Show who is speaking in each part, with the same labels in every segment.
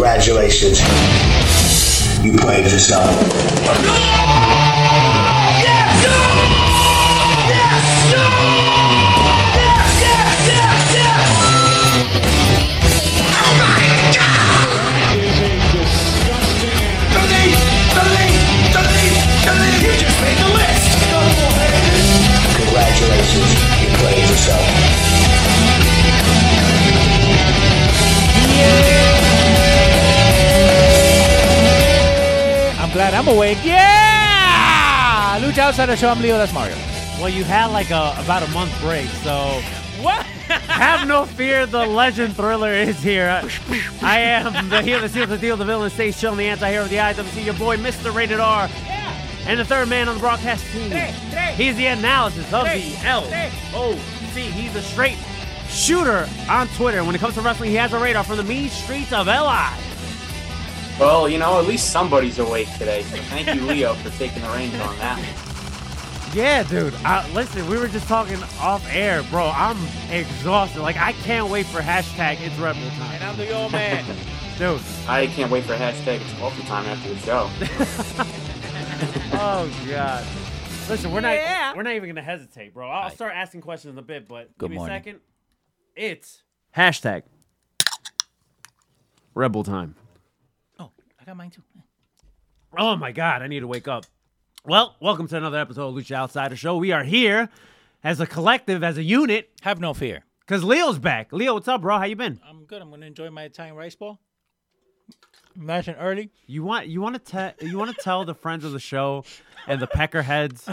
Speaker 1: Congratulations. You played yourself. Congratulations. You played yourself.
Speaker 2: Glad I'm awake. Yeah! Lucha Outsider Show. I'm Leo. That's Mario.
Speaker 3: Well, you had like a about a month break, so
Speaker 2: What?
Speaker 3: have no fear. The legend thriller is here. I am the heel, the seal, the deal, the villain, stays chilling, the anti-hero, of the IWC, your boy, Mr. Rated R, and the third man on the broadcast team. He's the analysis of the LOC. He's a straight shooter on Twitter. When it comes to wrestling, he has a radar from the mean streets of LI.
Speaker 4: Well, you know, at least somebody's awake today. So thank you, Leo, for taking the reins on that.
Speaker 3: Yeah, dude. Uh, listen, we were just talking off air, bro. I'm exhausted. Like, I can't wait for hashtag It's Rebel time.
Speaker 2: And I'm the old man.
Speaker 3: Dude,
Speaker 4: I can't wait for hashtag it's Rebel time after the show.
Speaker 3: Oh God! Listen, we're
Speaker 2: Yeah.
Speaker 3: not we're not even gonna hesitate, bro. I'll start asking questions in a bit, but
Speaker 2: Good
Speaker 3: give me
Speaker 2: morning.
Speaker 3: a second. It's hashtag Rebel time.
Speaker 2: Oh, got mine too.
Speaker 3: Oh my God! I need to wake up. Well, welcome to another episode of Lucha Outsider Show. We are here as a collective, as a unit,
Speaker 2: Have no fear.
Speaker 3: because Leo's back. Leo, what's up, bro? How you been?
Speaker 2: I'm good. I'm gonna enjoy my Italian rice ball. Nice and early.
Speaker 3: You want you want to tell you want to tell the friends of the show and the peckerheads,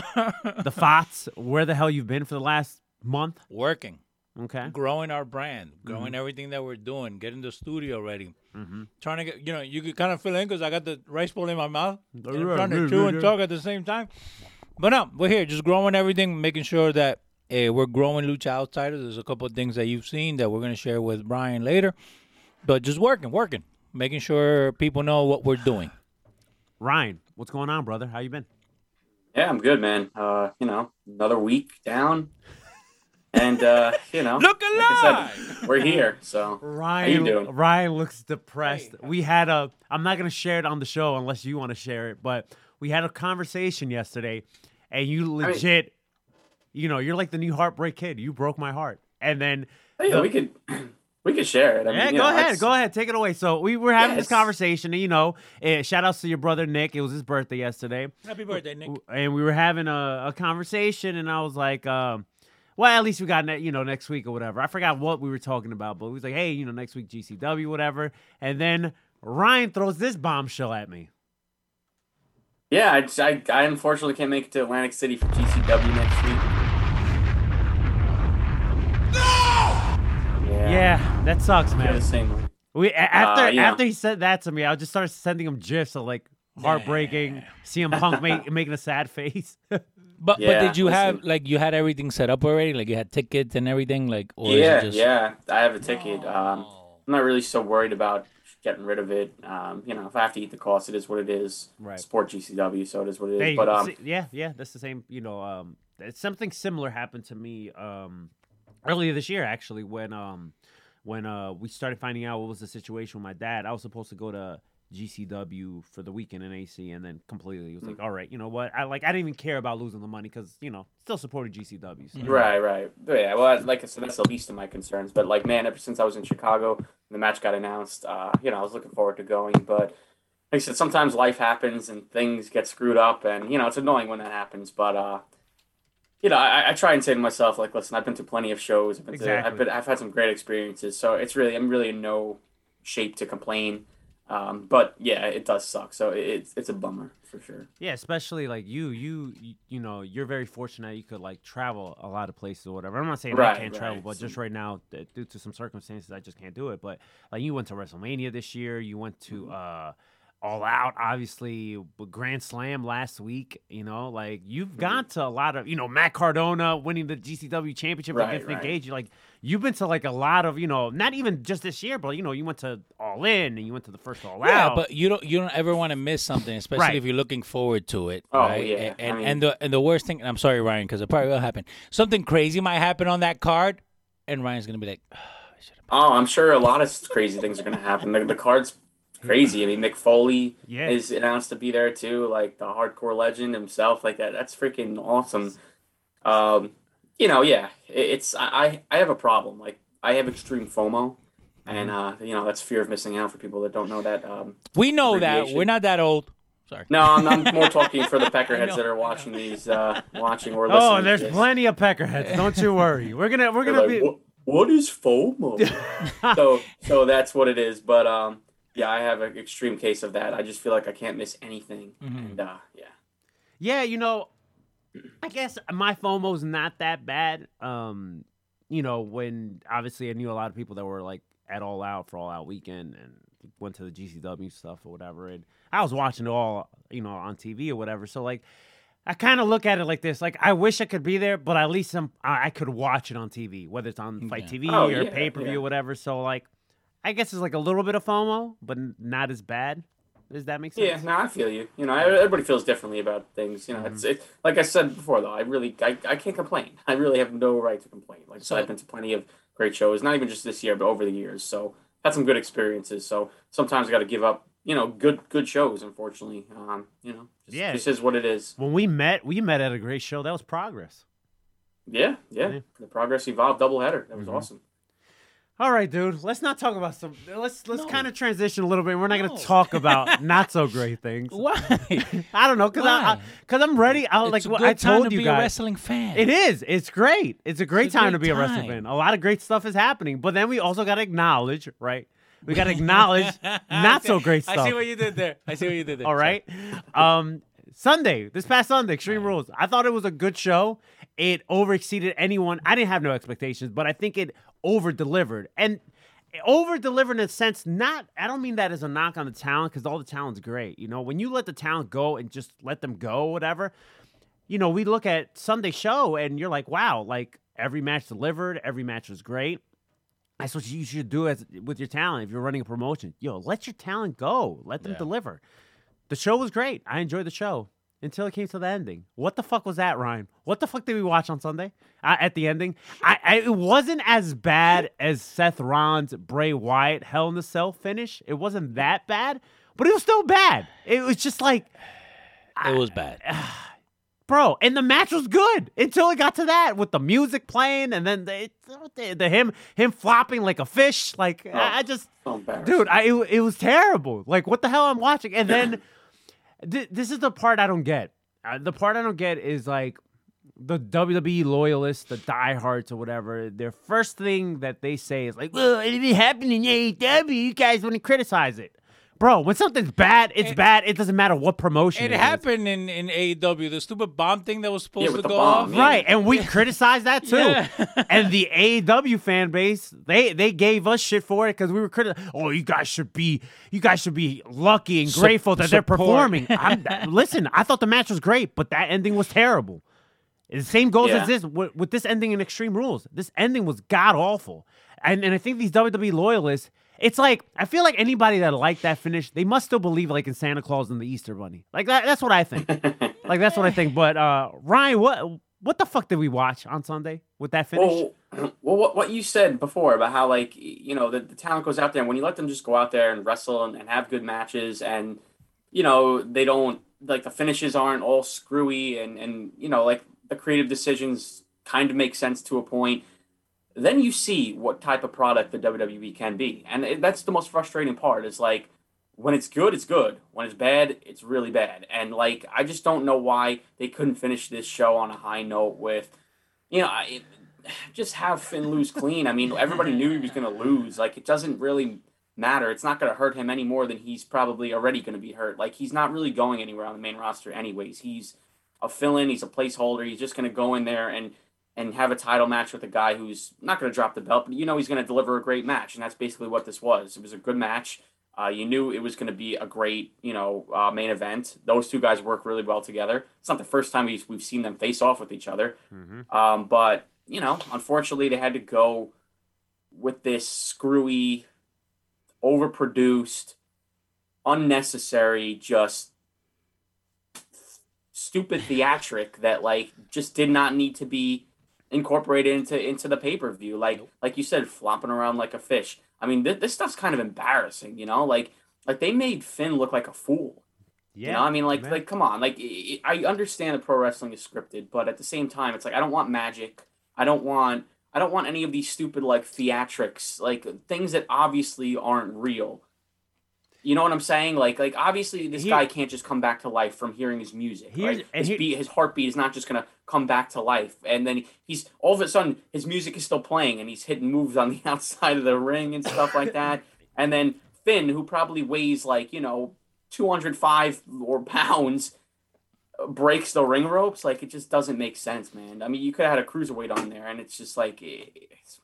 Speaker 3: the fots, where the hell you've been for the last month?
Speaker 2: Working.
Speaker 3: Okay.
Speaker 2: Growing our brand.
Speaker 3: Mm-hmm.
Speaker 2: Growing everything that we're doing. Getting the studio ready. Trying to get, you know, you could kind of fill in because I got the rice bowl in my mouth. And I'm trying to chew and talk at the same time. But no, we're here just growing everything, making sure that eh, we're growing Lucha Outsiders. There's a couple of things that you've seen that we're going to share with Brian later. But just working, working, making sure people know what we're doing.
Speaker 3: Ryan, what's going on, brother? How you been?
Speaker 4: Yeah, I'm good, man. Uh, you know, another week down. And uh, you know,
Speaker 2: Look
Speaker 4: like I said, we're here. So
Speaker 3: Ryan,
Speaker 4: How you doing?
Speaker 3: Ryan looks depressed. We had a. I'm not gonna share it on the show unless you want to share it, but we had a conversation yesterday, and you
Speaker 4: mean-
Speaker 3: legit, you know, you're like the new heartbreak kid. You broke my heart, and then
Speaker 4: yeah, we could we could share it. I mean,
Speaker 3: yeah,
Speaker 4: you
Speaker 3: go
Speaker 4: know,
Speaker 3: ahead,
Speaker 4: that's-
Speaker 3: go ahead, take it away. So we were having
Speaker 4: Yeah,
Speaker 3: this conversation, and you know, eh, shout outs to your brother Nick. It was his birthday yesterday.
Speaker 2: Happy birthday, Nick.
Speaker 3: and we were having a, a conversation, and I was like, um, well, at least we got ne- you know next week or whatever. I forgot what we were talking about, but we was like, hey, you know, next week GCW, whatever. And then Ryan throws this bombshell at me.
Speaker 4: Yeah, I, just- I, I unfortunately can't make it to Atlantic City for GCW next week. Yeah.
Speaker 3: Yeah, that sucks,
Speaker 4: Yeah,
Speaker 3: man.
Speaker 4: the same way.
Speaker 3: We after
Speaker 4: Uh, yeah.
Speaker 3: after he said that to me, I just started sending him gifs of like heartbreaking, CM Punk make, making a sad face.
Speaker 2: But
Speaker 4: Yeah,
Speaker 2: but did you have
Speaker 4: listen.
Speaker 2: like you had everything set up already? Like you had tickets and everything? Like or
Speaker 4: yeah,
Speaker 2: is it just
Speaker 4: yeah. I have a ticket. Um, I'm not really so worried about getting rid of it. Um, you know, if I have to eat the cost, it is what it is.
Speaker 3: Right.
Speaker 4: Sport GCW, so it is what it is.
Speaker 3: Hey,
Speaker 4: but um,
Speaker 3: see- yeah, yeah, that's the same. You know, um, it's something similar happened to me um, earlier this year, actually, when um, when uh, we started finding out what was the situation with my dad. I was supposed to go to GCW for the weekend in AC, and then completely was
Speaker 4: Mm.
Speaker 3: like, all right, you know what? I like, I didn't even care about losing the money because you know, still supported GCW. So.
Speaker 4: Right, right. Yeah, well, like I said, that's the least of my concerns. But like, man, ever since I was in Chicago, the match got announced. Uh, you know, I was looking forward to going, but like I said, sometimes life happens and things get screwed up, and you know, it's annoying when that happens. But uh, you know, I, I try and say to myself, like, listen, I've been to plenty of shows. I've been to, I've been, I've had some great experiences. So it's really, I'm really in no shape to complain. Um, but yeah, it does suck. So it's it's a bummer for sure.
Speaker 3: Yeah, especially like you, you, you, know, you're very fortunate you could like travel a lot of places or whatever. I'm not saying I can't travel,
Speaker 4: right.
Speaker 3: but just right now, due to some circumstances, I just can't do it. But like you went to WrestleMania this year, you went to
Speaker 4: Mm-hmm.
Speaker 3: uh All Out, obviously with Grand Slam last week. You know, like you've
Speaker 4: Mm-hmm.
Speaker 3: gone to a lot of, you know, Matt Cardona winning the GCW championship
Speaker 4: Right,
Speaker 3: against Nick
Speaker 4: right.
Speaker 3: Gage. Like you've been to like a lot of, you know, not even just this year, but you know, you went to All In and you went to the first All
Speaker 2: Yeah,
Speaker 3: Out.
Speaker 2: but you don't you don't ever want to miss something, especially
Speaker 3: Right.
Speaker 2: if you're looking forward to it.
Speaker 4: Oh,
Speaker 2: right?
Speaker 4: yeah,
Speaker 2: And
Speaker 4: I
Speaker 2: and,
Speaker 4: mean-
Speaker 2: and the and the worst thing, and I'm sorry, Ryan, because it probably will happen. Something crazy might happen on that card, and Ryan's gonna be like,
Speaker 4: Oh, I'm sure a lot of crazy things are gonna happen. The, the card's crazy. I mean, Mick Foley
Speaker 3: Yeah.
Speaker 4: is announced to be there too, like the hardcore legend himself. Like that. That's freaking awesome. Um, you know, yeah, it, it's I I I have a problem. Like I have extreme FOMO, and uh, you know that's fear of missing out for people that don't know that. Um,
Speaker 2: we know that we're not that old. Sorry.
Speaker 4: no, I'm, I'm more talking for the peckerheads that are watching these, uh, watching or listening.
Speaker 3: oh,
Speaker 4: to
Speaker 3: there's
Speaker 4: this.
Speaker 3: plenty of peckerheads. Don't you worry. We're gonna we're
Speaker 4: They're
Speaker 3: gonna
Speaker 4: like,
Speaker 3: be.
Speaker 4: "What- what is FOMO? so so that's what it is. But um, yeah, I have an extreme case of that. I just feel like I can't miss anything, and uh, yeah.
Speaker 3: Yeah, you know, I guess my FOMO's not that bad. Um, you know, when obviously I knew a lot of people that were like at All Out for All Out weekend and went to the GCW stuff or whatever, and I was watching it all, you know, on TV or whatever. So like, I kind of look at it like this: like, I wish I could be there, but at least I'm, I I could watch it on TV, whether it's on FITE TV
Speaker 4: Oh,
Speaker 3: or
Speaker 4: yeah,
Speaker 3: pay per view
Speaker 4: yeah.
Speaker 3: or whatever. So like, I guess it's like a little bit of FOMO, but not as bad. Does that make sense?
Speaker 4: Yeah, no, I feel you. You know, everybody feels differently about things. You know, it's it, like I said before, though. I really, I, I can't complain. I really have no right to complain. Like said, I've been to plenty of great shows, not even just this year, but over the years. So had some good experiences. So sometimes I got to give up. You know, good good shows. Unfortunately, um, you know, just,
Speaker 3: Yeah.
Speaker 4: this is what it is.
Speaker 3: When we met, we met at a great show. That was progress.
Speaker 4: Yeah, yeah.
Speaker 3: Yeah.
Speaker 4: The Progress Evolved doubleheader. That was
Speaker 3: Mhm.
Speaker 4: awesome.
Speaker 3: All right, dude. Let's not talk about some. Let's let's
Speaker 2: No.
Speaker 3: kind of transition a little bit. We're not
Speaker 2: No.
Speaker 3: going to talk about not so great things.
Speaker 2: Why?
Speaker 3: I don't know, cause I because I'm ready. I
Speaker 2: It's
Speaker 3: like
Speaker 2: a good
Speaker 3: I
Speaker 2: time
Speaker 3: told
Speaker 2: to
Speaker 3: you
Speaker 2: be a
Speaker 3: guys.
Speaker 2: wrestling fan.
Speaker 3: It is. It's great. It's a great
Speaker 2: It's a
Speaker 3: time to
Speaker 2: great
Speaker 3: be a wrestling fan. A lot of great stuff is happening, but then we also got to acknowledge, right? We got to acknowledge not so great stuff.
Speaker 2: I see what you did there. I see what you did there.
Speaker 3: All right. Um, Sunday, this past Sunday, Extreme Rules. I thought it was a good show. It overexceeded anyone. I didn't have no expectations, but I think it over delivered. And over delivered in a sense, not, I don't mean that as a knock on the talent because all the talent's great. You know, when you let the talent go and just let them go, whatever, you know, we look at Sunday show and you're like, wow, like every match delivered, every match was great. That's what you should do as with your talent if you're running a promotion. Yo, let your talent go. Let them
Speaker 2: Yeah.
Speaker 3: deliver. The show was great. I enjoyed the show until it came to the ending. What the fuck was that, Ryan? What the fuck did we watch on Sunday uh, at the ending? I, I it wasn't as bad as Seth Rollins, Bray Wyatt, Hell in the Cell finish. It wasn't that bad, but it was still bad. It was just like,
Speaker 2: It was bad.
Speaker 3: bro, and the match was good until it got to that with the music playing and then the, the, the him him flopping like a fish. Like I, I just
Speaker 4: So
Speaker 3: dude I, it, it was terrible like what the hell i'm watching and then th- this is the part i don't get uh, the part i don't get is like the WWE loyalists, the diehards or whatever, their first thing that they say is like, "Well, it be happening in AEW. You guys want to criticize it, bro? When something's bad, it's bad. It doesn't matter what promotion
Speaker 2: It
Speaker 3: it is.
Speaker 2: happened in, in AEW. The stupid bomb thing that was supposed
Speaker 4: Yeah,
Speaker 2: to go
Speaker 4: bomb,
Speaker 2: off.
Speaker 4: yeah.
Speaker 3: Right, and we criticized that too.
Speaker 2: Yeah.
Speaker 3: and the AEW fan base, they they gave us shit for it because we were critical. Oh, you guys should be, you guys should be lucky and
Speaker 2: Sup-
Speaker 3: grateful that they're performing. I'm, listen, I thought the match was great, but that ending was terrible. The same goes
Speaker 4: Yeah.
Speaker 3: as this with, with this ending in Extreme Rules. This ending was god awful, and and I think these WWE loyalists. It's like I feel like anybody that liked that finish, they must still believe like in Santa Claus and the Easter Bunny. Like that, that's what I think. like that's what I think. But uh Ryan, what what the fuck did we watch on Sunday with that finish?
Speaker 4: Well, well, what, what you said before about how like you know the, the talent goes out there and when you let them just go out there and wrestle and, and have good matches and you know they don't like the finishes aren't all screwy and and you know like the creative decisions kind of make sense to a point then you see what type of product the WWE can be and it, that's the most frustrating part is like when it's good it's good when it's bad it's really bad and like I just don't know why they couldn't finish this show on a high note with you know, I, just have Finn lose clean. I mean, everybody knew he was going to lose. Like, it doesn't really matter. It's not going to hurt him any more than he's probably already going to be hurt. Like he's not really going anywhere on the main roster, anyways. He's a fill-in. He's a placeholder. He's just going to go in there and and have a title match with a guy who's not going to drop the belt, but you know he's going to deliver a great match, and that's basically what this was. It was a good match. Uh, you knew it was going to be a great, you know, uh, main event. Those two guys work really well together. It's not the first time we've, we've seen them face off with each other. Um, but, you know, unfortunately, they had to go with this screwy, overproduced, unnecessary, just stupid theatric that, like, just did not need to be incorporated into into the pay per view. Like like you said, flopping around like a fish. I mean, th- this stuff's kind of embarrassing. You know, like like they made Finn look like a fool.
Speaker 3: Yeah.
Speaker 4: You know, I mean, like
Speaker 3: man.
Speaker 4: like come on, like I I understand that pro wrestling is scripted, but at the same time, it's like I don't want magic. I don't want I don't want any of these stupid like theatrics, like things that obviously aren't real. You know what I'm saying? Like like obviously this
Speaker 3: Here-
Speaker 4: guy can't just come back to life from hearing his music.
Speaker 3: Here's-
Speaker 4: Right? His
Speaker 3: here-
Speaker 4: beat, his heartbeat is not just gonna come back to life, and then he's all of a sudden his music is still playing, and he's hitting moves on the outside of the ring and stuff like that. And then Finn, who probably weighs like you know 205 or pounds, uh, breaks the ring ropes. Like it just doesn't make sense, man. I mean, you could have had a cruiserweight on there, and it's just like it's,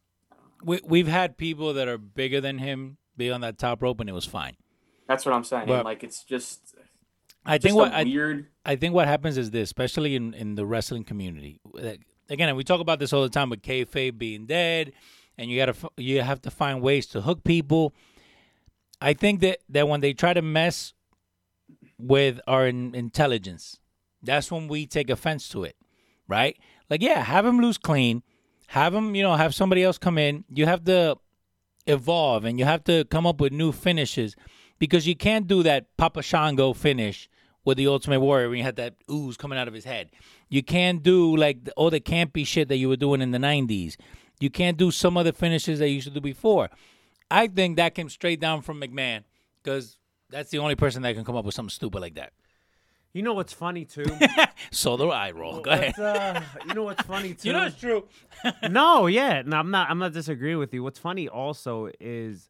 Speaker 2: We, we've had people that are bigger than him be on that top rope, and it was fine.
Speaker 4: That's what I'm saying.
Speaker 2: But-
Speaker 4: like it's just
Speaker 2: I
Speaker 4: just
Speaker 2: think what
Speaker 4: a
Speaker 2: I,
Speaker 4: weird.
Speaker 2: I think what happens is this, especially in, in the wrestling community. Again, we talk about this all the time with kayfabe being dead, and you gotta you have to find ways to hook people. I think that that when they try to mess with our in- intelligence, that's when we take offense to it, right? Like, yeah, have him lose clean, have him, you know, have somebody else come in. You have to evolve, and you have to come up with new finishes because you can't do that Papa Shango finish with the Ultimate Warrior when you had that ooze coming out of his head. You can't do like the, all the campy shit that you were doing in the '90s. You can't do some of the finishes that you used to do before. I think that came straight down from McMahon because that's the only person that can come up with something stupid like that.
Speaker 3: You know what's funny too?
Speaker 2: So the eye roll. Go ahead.
Speaker 3: Uh, you know what's funny too?
Speaker 2: You know it's true.
Speaker 3: no, yeah, no, I'm not. I'm not disagreeing with you. What's funny also is,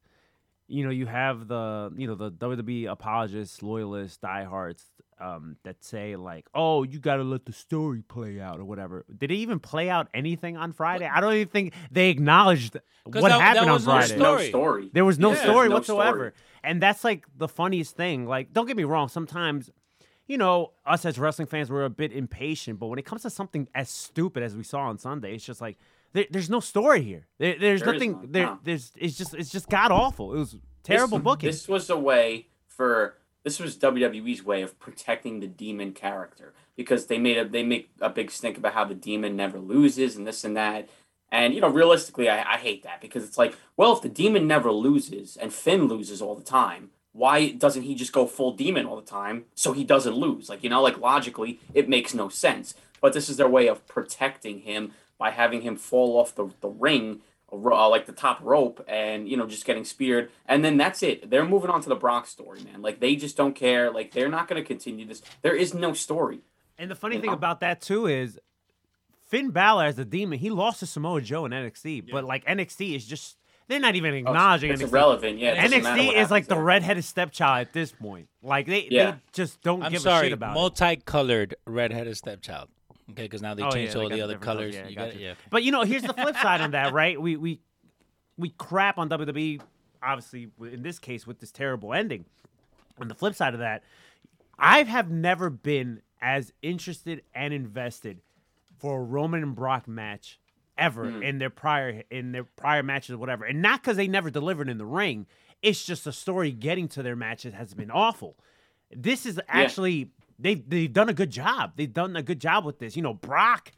Speaker 3: you know, you have the you know the WWE apologists, loyalists, diehards um, that say like, "Oh, you got to let the story play out" or whatever. Did it even play out anything on Friday? I don't even think they acknowledged what
Speaker 2: that- that
Speaker 3: happened
Speaker 2: was
Speaker 3: on
Speaker 2: no
Speaker 3: Friday.
Speaker 4: no
Speaker 2: story.
Speaker 4: story.
Speaker 3: There was no
Speaker 2: Yeah.
Speaker 3: story
Speaker 4: No
Speaker 3: whatsoever.
Speaker 4: story.
Speaker 3: And that's like the funniest thing. Like, don't get me wrong, sometimes, you know, us as wrestling fans, we're a bit impatient. But when it comes to something as stupid as we saw on Sunday, it's just like there, there's no story here. There, there's
Speaker 4: There
Speaker 3: nothing.
Speaker 4: none,
Speaker 3: there,
Speaker 4: no.
Speaker 3: there's. It's just. It's just god awful. It was terrible
Speaker 4: this,
Speaker 3: booking.
Speaker 4: This was a way for this was WWE's way of protecting the demon character because they made a they make a big stink about how the demon never loses and this and that. And you know, realistically, I, I hate that because it's like, well, if the demon never loses and Finn loses all the time, why doesn't he just go full demon all the time so he doesn't lose? Like you know, like logically, it makes no sense. But this is their way of protecting him by having him fall off the the ring uh, like the top rope and you know just getting speared and then that's it they're moving on to the brock story man like they just don't care like they're not going to continue this there is no story
Speaker 3: and the funny
Speaker 4: you
Speaker 3: thing
Speaker 4: know?
Speaker 3: about that too is Finn Balor as the demon, he lost to Samoa Joe in NXT, but like NXT is just they're not even acknowledging
Speaker 4: Oh, it's
Speaker 3: NXT.
Speaker 4: irrelevant yeah it
Speaker 3: NXT is like
Speaker 4: happens
Speaker 3: the
Speaker 4: there.
Speaker 3: redheaded stepchild at this point. Like they,
Speaker 4: Yeah.
Speaker 3: they just don't
Speaker 2: I'm
Speaker 3: give a
Speaker 2: sorry,
Speaker 3: shit about it.
Speaker 2: multicolored redheaded stepchild. Okay, because now they
Speaker 3: Oh,
Speaker 2: changed
Speaker 3: yeah,
Speaker 2: all
Speaker 3: got
Speaker 2: the other colors.
Speaker 3: Yeah,
Speaker 2: You
Speaker 3: got
Speaker 2: it? Yeah.
Speaker 3: But you know, here's the flip side on that, right? We we we crap on WWE, obviously in this case with this terrible ending. On the flip side of that, I have never been as interested and invested for a Roman and Brock match ever
Speaker 4: Hmm.
Speaker 3: in their prior in their prior matches or whatever. And not because they never delivered in the ring. It's just the story getting to their matches has been awful. This is actually they've they've done a good job. They've done a good job with this. You know, Brock.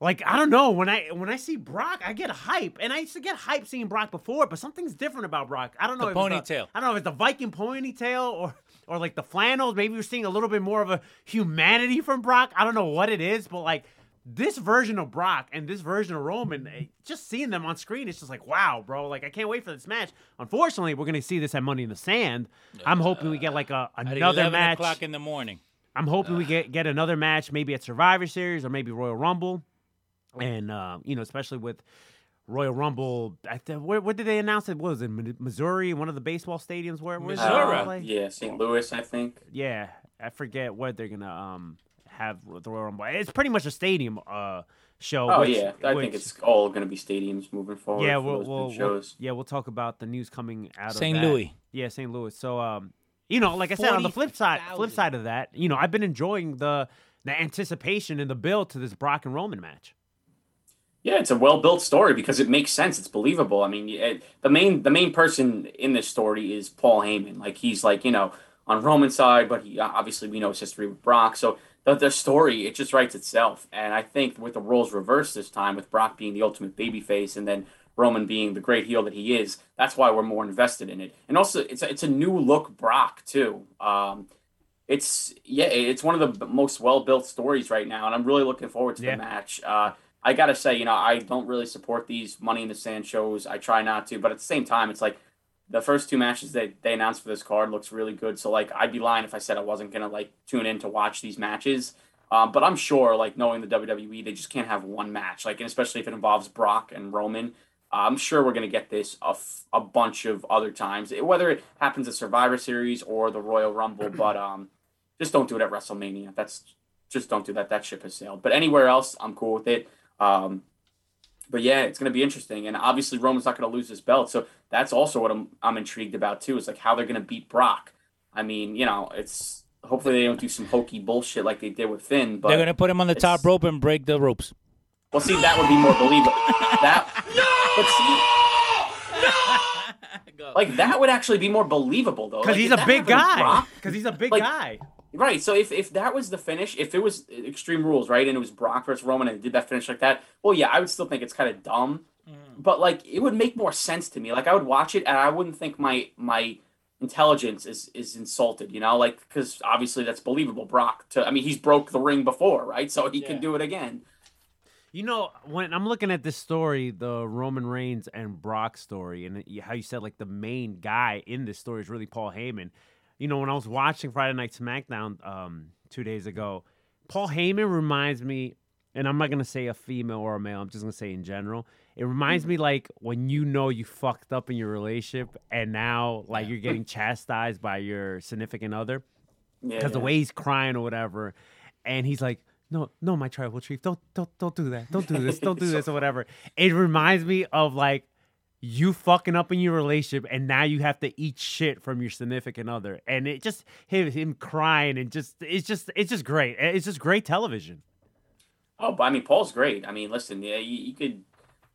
Speaker 3: Like I don't know when I when I see Brock, I get hype, and I used to get hype seeing Brock before, but something's different about Brock. I don't know.
Speaker 2: The
Speaker 3: if it's
Speaker 2: ponytail.
Speaker 3: I don't know if it's the Viking ponytail or or like the flannels. Maybe we're seeing a little bit more of a humanity from Brock. I don't know what it is, but like this version of Brock and this version of Roman, eh, just seeing them on screen, it's just like wow, bro. Like I can't wait for this match. Unfortunately, we're gonna see this at Money in the Sand. I'm hoping we get like a
Speaker 2: At
Speaker 3: another
Speaker 2: 11
Speaker 3: match.
Speaker 2: o'clock in the morning.
Speaker 3: I'm hoping we get get another match, maybe at Survivor Series or maybe Royal Rumble, and uh, you know, especially with Royal Rumble. I th- where, where did they announce it? What was it? Missouri, one of the baseball stadiums. Where? where's it
Speaker 2: Missouri.
Speaker 4: Uh, yeah, St. Louis, I think.
Speaker 3: Yeah, I forget what they're gonna um have the Royal Rumble. It's pretty much a stadium uh show.
Speaker 4: Oh
Speaker 3: which-
Speaker 4: yeah, I
Speaker 3: which-
Speaker 4: think it's all going to be stadiums moving forward.
Speaker 3: yeah.
Speaker 4: for
Speaker 3: We'll, we'll, we'll
Speaker 4: shows.
Speaker 3: yeah we'll talk about the news coming out of
Speaker 2: St. Louis.
Speaker 3: Yeah, St. Louis. So um, you know, like I said, on the flip side, flip side of that, you know, I've been enjoying the the anticipation and the build to this Brock and Roman match.
Speaker 4: Yeah, it's a well built story because it makes sense. It's believable. I mean, it, the main the main person in this story is Paul Heyman. Like he's like you know on Roman's side, but he obviously we know his history with Brock. So the the story it just writes itself. And I think with the roles reversed this time, with Brock being the ultimate babyface and then Roman being the great heel that he is, that's why we're more invested in it. And also, it's a, it's a new look Brock too. Um, it's yeah, it's one of the most well built stories right now, and I'm really looking forward to
Speaker 3: Yeah.
Speaker 4: the match. Uh, I gotta say, you know, I don't really support these Money in the Sand shows. I try not to, but at the same time, it's like the first two matches they they announced for this card looks really good. So like, I'd be lying if I said I wasn't gonna like tune in to watch these matches. Um, but I'm sure, like knowing the WWE, they just can't have one match. Like, and especially if it involves Brock and Roman. I'm sure we're going to get this a, f- a bunch of other times, whether it happens at Survivor Series or the Royal Rumble. But um, just don't do it at WrestleMania. That's just don't do that. That ship has sailed. But anywhere else, I'm cool with it. Um, but yeah, it's going to be interesting. And obviously, Roman's not going to lose his belt, so that's also what I'm I'm intrigued about too. Is like how they're going to beat Brock. I mean, you know, it's hopefully they don't do some hokey bullshit like they did with Finn. But
Speaker 2: They're gonna put him on the top rope and break the ropes.
Speaker 4: well, see, that would be more believable. That, but see, like that would actually be more believable though.
Speaker 3: Because
Speaker 4: Like,
Speaker 3: he's
Speaker 4: if
Speaker 3: a big guy. Because he's a big guy.
Speaker 4: Right. So if, if that was the finish, if it was uh, Extreme Rules, right, and it was Brock versus Roman and did that finish like that, well, yeah, I would still think it's kind of dumb. Mm. But like, it would make more sense to me. Like, I would watch it and I wouldn't think my my intelligence is is insulted. You know, like because obviously that's believable. Brock. To I mean, he's broke the ring before, right? So he
Speaker 2: Yeah.
Speaker 4: can do it again.
Speaker 3: You know, when I'm looking at this story, the Roman Reigns and Brock story, and how you said like the main guy in this story is really Paul Heyman. You know, when I was watching Friday Night SmackDown um, two days ago, Paul Heyman reminds me, and I'm not gonna say a female or a male. I'm just gonna say in general. It reminds me like when you know you fucked up in your relationship, and now like you're getting chastised by your significant other
Speaker 4: Yeah.
Speaker 3: because the way he's crying or whatever, and he's like, "No, no, my tribal chief, don't, don't, don't do that, don't do this, don't do this or whatever." It reminds me of like you fucking up in your relationship, and now you have to eat shit from your significant other, and it just him, him crying and just it's just it's just great. It's just great television.
Speaker 4: Oh, but I mean, Paul's great. I mean, listen, yeah, you, you could.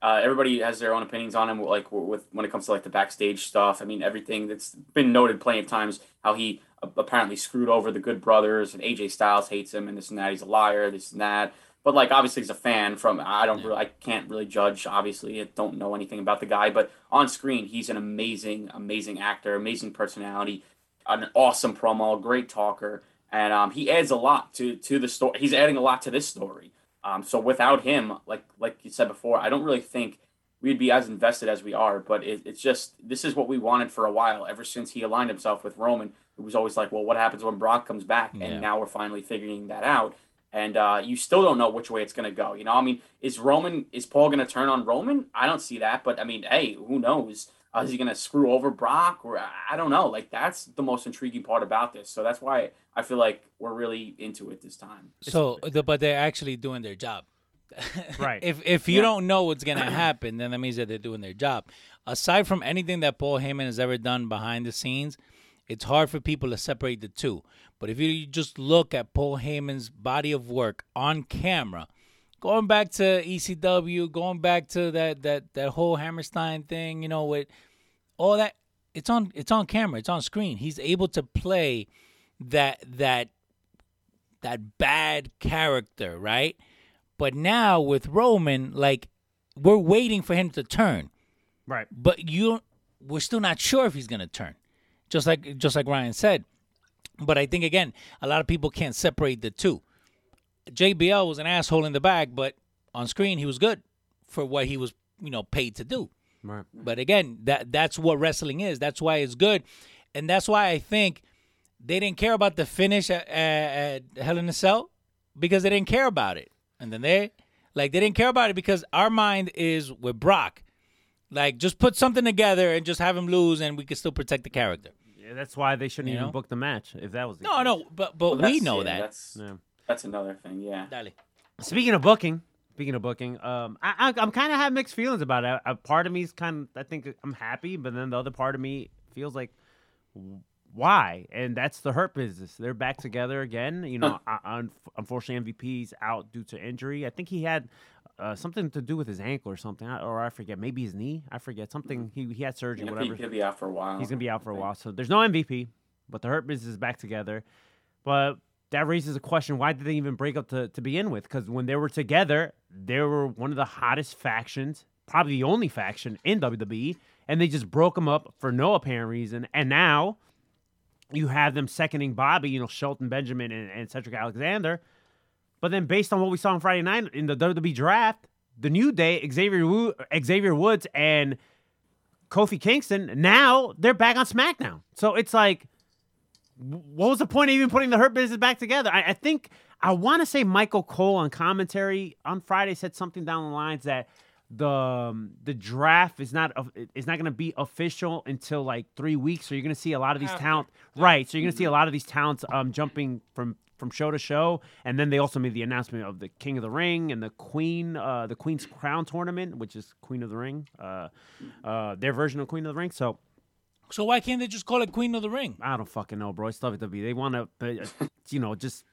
Speaker 4: Uh, everybody has their own opinions on him, like with when it comes to like the backstage stuff. I mean, everything that's been noted plenty of times how he apparently screwed over the Good Brothers, and AJ Styles hates him, and this and that. He's a liar, this and that. But like, obviously, he's a fan. From I don't really, I can't really judge. Obviously, I don't know anything about the guy, but on screen, he's an amazing, amazing actor, amazing personality, an awesome promo, great talker, and um, he adds a lot to to the story. He's adding a lot to this story. Um, so without him, like like you said before, I don't really think we'd be as invested as we are. But it, it's just this is what we wanted for a while. Ever since he aligned himself with Roman, it was always like, well, what happens when Brock comes back?
Speaker 2: Yeah.
Speaker 4: And now we're finally figuring that out. And uh, you still don't know which way it's gonna go. You know, I mean, is Roman is Paul gonna turn on Roman? I don't see that. But I mean, hey, who knows? Is he gonna screw over Brock? Or I- I don't know. Like that's the most intriguing part about this. So that's why I feel like we're really into it this time.
Speaker 2: So, the, but they're actually doing their job.
Speaker 3: Right.
Speaker 2: if if you
Speaker 4: Yeah.
Speaker 2: don't know what's gonna happen, then that means that they're doing their job. Aside from anything that Paul Heyman has ever done behind the scenes, it's hard for people to separate the two. But if you just look at Paul Heyman's body of work on camera, going back to ECW, going back to that that that whole Hammerstein thing, you know, with all that, it's on it's on camera, it's on screen. He's able to play that that that bad character, right? But now with Roman, like we're waiting for him to turn,
Speaker 3: Right.
Speaker 2: but you we're still not sure if he's gonna turn. Just like just like Ryan said. But I think again, a lot of people can't separate the two. JBL was an asshole in the back, but on screen he was good for what he was, you know, paid to do.
Speaker 3: Right.
Speaker 2: But again, that that's what wrestling is. That's why it's good, and that's why I think they didn't care about the finish at, at, at Hell in a Cell because they didn't care about it. And then they, Like they didn't care about it because our mind is with Brock. Like just put something together and just have him lose, and we can still protect the character.
Speaker 3: Yeah, that's why they shouldn't
Speaker 2: You
Speaker 3: even
Speaker 2: know?
Speaker 3: book the match if that was the
Speaker 2: No,
Speaker 3: case.
Speaker 2: no, but but
Speaker 4: Well,
Speaker 2: we know
Speaker 4: yeah,
Speaker 2: that.
Speaker 4: That's
Speaker 3: Yeah.
Speaker 4: That's another thing. Yeah.
Speaker 2: Dale.
Speaker 3: Speaking of booking, speaking of booking, um, I, I I'm kind of have mixed feelings about it. A part of me is kind of I think I'm happy, but then the other part of me feels like why? And that's the hurt business. They're back together again. You know, I, un- unfortunately MVP's out due to injury. I think he had. Uh, something to do with his ankle or something, I- or I forget. Maybe his knee. I forget something. He he had surgery,
Speaker 4: Yeah,
Speaker 3: whatever.
Speaker 4: he could be out for a while.
Speaker 3: He's gonna be out for a while. So there's no MVP, but the Hurt Business is back together. But that raises a question: Why did they even break up to, to begin with? Because when they were together, they were one of the hottest factions, probably the only faction in WWE, and they just broke them up for no apparent reason. And now you have them seconding Bobby, you know, Shelton Benjamin and, and Cedric Alexander. But then, based on what we saw on Friday night in the WWE draft, the New Day, Xavier Wo- Xavier Woods and Kofi Kingston, now they're back on SmackDown. So it's like, what was the point of even putting the Hurt Business back together? I, I think I want to say Michael Cole on commentary on Friday said something down the lines that the um, the draft is not of- is not going to be official until like three weeks. So you're going to see a lot of these talent, right? So you're going to see a lot of these talents um, jumping from from show to show, and then they also made the announcement of the King of the Ring and the Queen, uh, the Queen's Crown tournament, which is Queen of the Ring, uh, uh, their version of Queen of the Ring. So
Speaker 2: So why can't they just call it Queen of the Ring?
Speaker 3: I don't fucking know, bro. It's WWE. They want to, uh, you know, just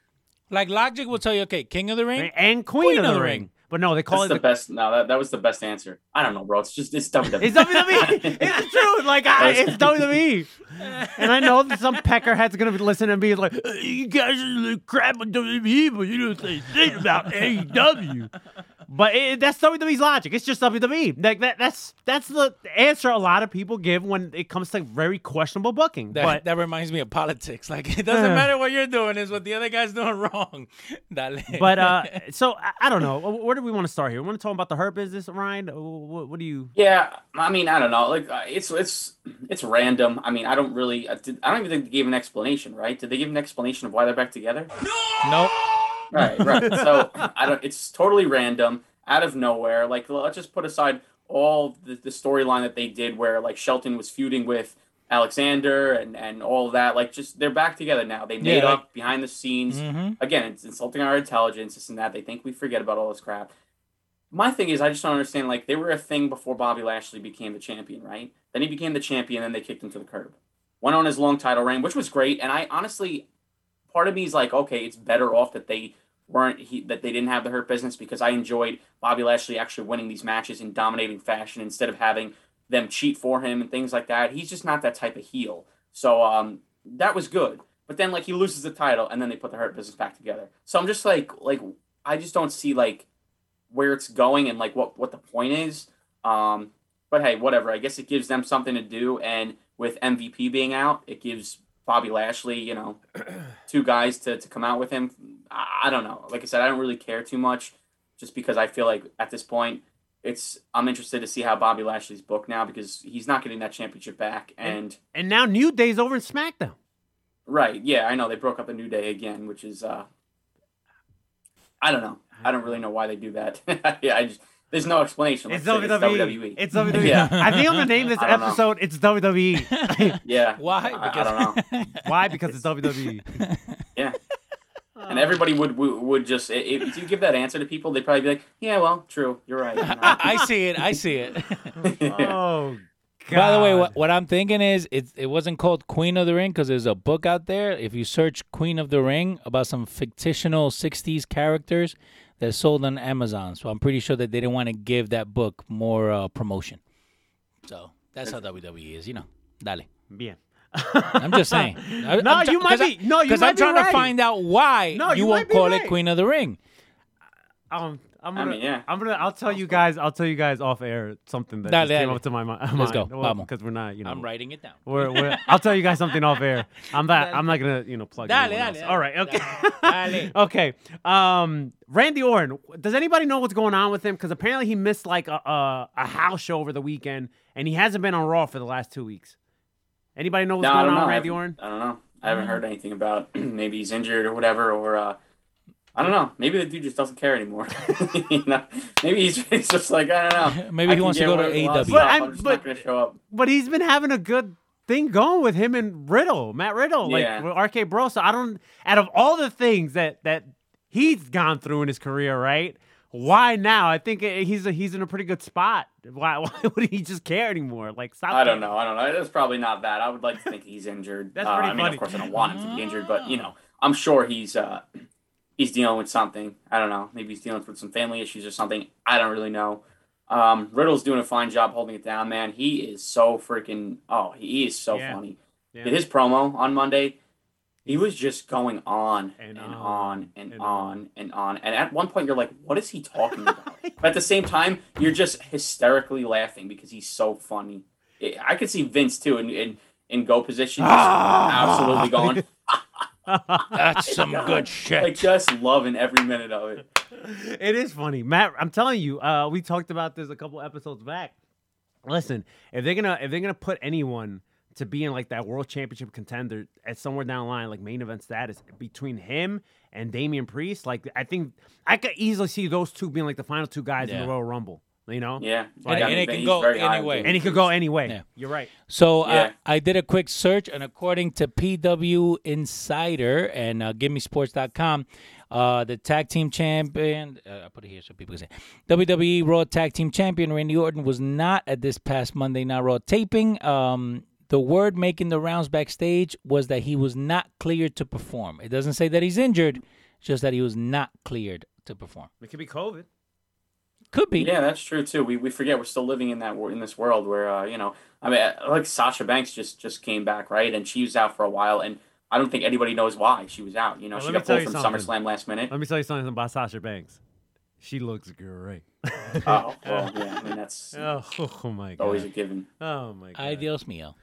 Speaker 2: Like Logic will tell you, okay, King of the Ring.
Speaker 3: and Queen, of the, ring. But no, they call
Speaker 4: That's
Speaker 3: it
Speaker 4: the
Speaker 3: the.
Speaker 4: best. No, that, that was the best answer. I don't know, bro. It's just it's WWE.
Speaker 3: It's WWE. it's true. Like I, it's WWE. And I know that some peckerhead's gonna be listening and be like, "Uh, "You guys are the crap on WWE, but you don't say shit about AEW." But it, that's WWE's logic. It's just WWE. Like that. That's that's the answer a lot of people give when it comes to very questionable booking.
Speaker 2: That,
Speaker 3: but
Speaker 2: that reminds me of politics. Like it doesn't
Speaker 3: Uh.
Speaker 2: matter what you're doing; is what the other guy's doing wrong. Dale.
Speaker 3: but uh, so I, I don't know. Where do we want to start here? We want to talk about the hurt business, Ryan. What, what do you?
Speaker 4: Yeah, I mean, I don't know. Like, uh, it's it's it's random. I mean, I don't really. I, did, I don't even think they gave an explanation, right? Did they give an explanation of why they're back together? No.
Speaker 2: Nope.
Speaker 4: Right, right. So I don't. It's totally random, out of nowhere. Like, let's just put aside all the, the storyline that they did, where like Shelton was feuding with Alexander and and all that. Like, just they're back together now. They made
Speaker 2: Yeah,
Speaker 4: up behind the scenes.
Speaker 2: Mhm.
Speaker 4: Again, it's insulting our intelligence, this and that. They think we forget about all this crap. My thing is, I just don't understand. Like, they were a thing before Bobby Lashley became the champion, right? Then he became the champion, and they kicked him to the curb. Went on his long title reign, which was great. And I honestly, part of me is like, okay, it's better off that they weren't he, that they didn't have the hurt business because I enjoyed Bobby Lashley actually winning these matches in dominating fashion instead of having them cheat for him and things like that. He's just not that type of heel. So um, that was good. But then like he loses the title and then they put the hurt business back together. So I'm just like like I just don't see like where it's going and like what what the point is. Um, but hey, whatever. I guess it gives them something to do and with MVP being out, it gives Bobby Lashley, you know, two guys to, to come out with him. I, I don't know. Like I said, I don't really care too much just because I feel like at this point it's I'm interested to see how Bobby Lashley's booked now because he's not getting that championship back and
Speaker 3: And now New Day's over in SmackDown.
Speaker 4: right, yeah, I know they broke up a new day again, which is uh I don't know. I don't really know why they do that. yeah, I just there's no explanation.
Speaker 3: It's
Speaker 4: Like I said,
Speaker 3: WWE. It's WWE.
Speaker 4: Yeah.
Speaker 3: I think I'm gonna name this
Speaker 4: I don't know.
Speaker 3: episode. It's WWE.
Speaker 4: yeah.
Speaker 2: Why?
Speaker 4: I, I don't know.
Speaker 3: Why? Because it's. WWE.
Speaker 4: Yeah. And everybody would, would would just if if you give that answer to people, they'd probably be like, "Yeah, well, true, you're right."
Speaker 2: I, I see it. I see it.
Speaker 3: Oh. God.
Speaker 2: By the way, what, what I'm thinking is it it wasn't called Queen of the Ring because there's a book out there. If you search Queen of the Ring about some fictional '60s characters that sold on Amazon, so I'm pretty sure that they didn't want to give that book more uh, promotion. So that's how WWE is, you know. Dale.
Speaker 3: Bien.
Speaker 2: I'm just saying. I,
Speaker 3: No,
Speaker 2: I'm
Speaker 3: you might be- no, you might be.
Speaker 2: because I'm
Speaker 3: be
Speaker 2: trying
Speaker 3: right.
Speaker 2: to find out why
Speaker 3: No, you
Speaker 2: won't call
Speaker 3: right.
Speaker 2: it Queen of the Ring.
Speaker 3: Um, I'm gonna,
Speaker 4: mean, yeah.
Speaker 3: I'm gonna, I'll tell you guys, I'll tell you guys off air something that
Speaker 2: Dale,
Speaker 3: just came up to my mi- mind.
Speaker 2: Let's go. Vamos.
Speaker 3: because we're not, you know,
Speaker 2: I'm writing it down.
Speaker 3: We're, we're, I'll tell you guys something off air. I'm not, I'm not gonna, you know, plug.
Speaker 2: Dale,
Speaker 3: anyone
Speaker 2: dale,
Speaker 3: else.
Speaker 2: dale,
Speaker 3: All right, okay, okay. Um, Randy Orton. Does anybody know what's going on with him? Because apparently he missed like a, a a house show over the weekend, and he hasn't been on Raw for the last two weeks. Anybody know what's
Speaker 4: No,
Speaker 3: going on
Speaker 4: know.
Speaker 3: with Randy
Speaker 4: haven't-
Speaker 3: Orton?
Speaker 4: I don't know. I haven't heard anything about maybe he's injured or whatever, or uh, I don't know. Maybe the dude just doesn't care anymore. you know, maybe he's, he's just like I don't know.
Speaker 2: Maybe
Speaker 4: I
Speaker 2: he wants to go to
Speaker 4: away with a lot of
Speaker 2: AEW.
Speaker 3: But. I'm-
Speaker 4: I'm just
Speaker 3: but-
Speaker 4: not gonna show up.
Speaker 3: But he's been having a good thing going with him and Riddle, Matt Riddle, like
Speaker 4: Yeah.
Speaker 3: with RK Bro. So I don't. Out of all the things that that he's gone through in his career, right? Why now? I think he's a, he's in a pretty good spot. Why why would he just care anymore? Like stop.
Speaker 4: I don't
Speaker 3: caring.
Speaker 4: know. I don't know. It's probably not that. I would like to think he's injured.
Speaker 3: That's
Speaker 4: Uh,
Speaker 3: pretty
Speaker 4: I mean,
Speaker 3: funny.
Speaker 4: of course, I don't want him to be injured, but you know, I'm sure he's uh, he's dealing with something. I don't know. Maybe he's dealing with some family issues or something. I don't really know. Um, Riddle's doing a fine job holding it down, man. He is so freaking. Oh, he is so
Speaker 3: Yeah.
Speaker 4: funny.
Speaker 3: Yeah.
Speaker 4: Did his promo on Monday? He was just going on
Speaker 3: And
Speaker 4: and,
Speaker 3: on,
Speaker 4: and,
Speaker 3: and
Speaker 4: on and on. And at one point, you're like, "What is he talking about?" but at the same time, you're just hysterically laughing because he's so funny. I could see Vince too in in, in go position, just absolutely going
Speaker 2: That's some good shit.
Speaker 4: like just loving every minute of it.
Speaker 3: it is funny, Matt. I'm telling you, uh, we talked about this a couple episodes back. Listen, if they're gonna if they're gonna put anyone to be in like that world championship contender at somewhere down the line, like main event status, between him and Damian Priest, like I think I could easily see those two being like the final two guys in the Royal Rumble. You know,
Speaker 4: Yeah,
Speaker 2: And- and it can go
Speaker 4: very high
Speaker 2: any way.
Speaker 3: And he could go any way.
Speaker 2: Yeah.
Speaker 3: You're right.
Speaker 2: So
Speaker 4: Yeah.
Speaker 2: uh, I did a quick search, and according to PW Insider and uh, GiveMeSports.com, uh, the tag team champion, uh, I put it here so people can see, WWE Raw Tag Team Champion Randy Orton was not at this past Monday Night Raw taping. Um, the word making the rounds backstage was that he was not cleared to perform. It doesn't say that he's injured, just that he was not cleared to perform.
Speaker 3: It could be COVID.
Speaker 2: Could be.
Speaker 4: Yeah, that's true too. We, we forget we're still living in that in this world where uh, you know I mean uh, like Sasha Banks just just came back right and she was out for a while and I don't think anybody knows why she was out. You know
Speaker 3: Well,
Speaker 4: she got
Speaker 3: tell
Speaker 4: pulled from
Speaker 3: something.
Speaker 4: SummerSlam last minute.
Speaker 3: Let me tell you something about Sasha Banks. She looks great.
Speaker 4: Oh well, yeah. I mean that's
Speaker 3: oh, oh my god.
Speaker 4: always a given.
Speaker 3: Oh my god.
Speaker 2: Ay, Dios mío.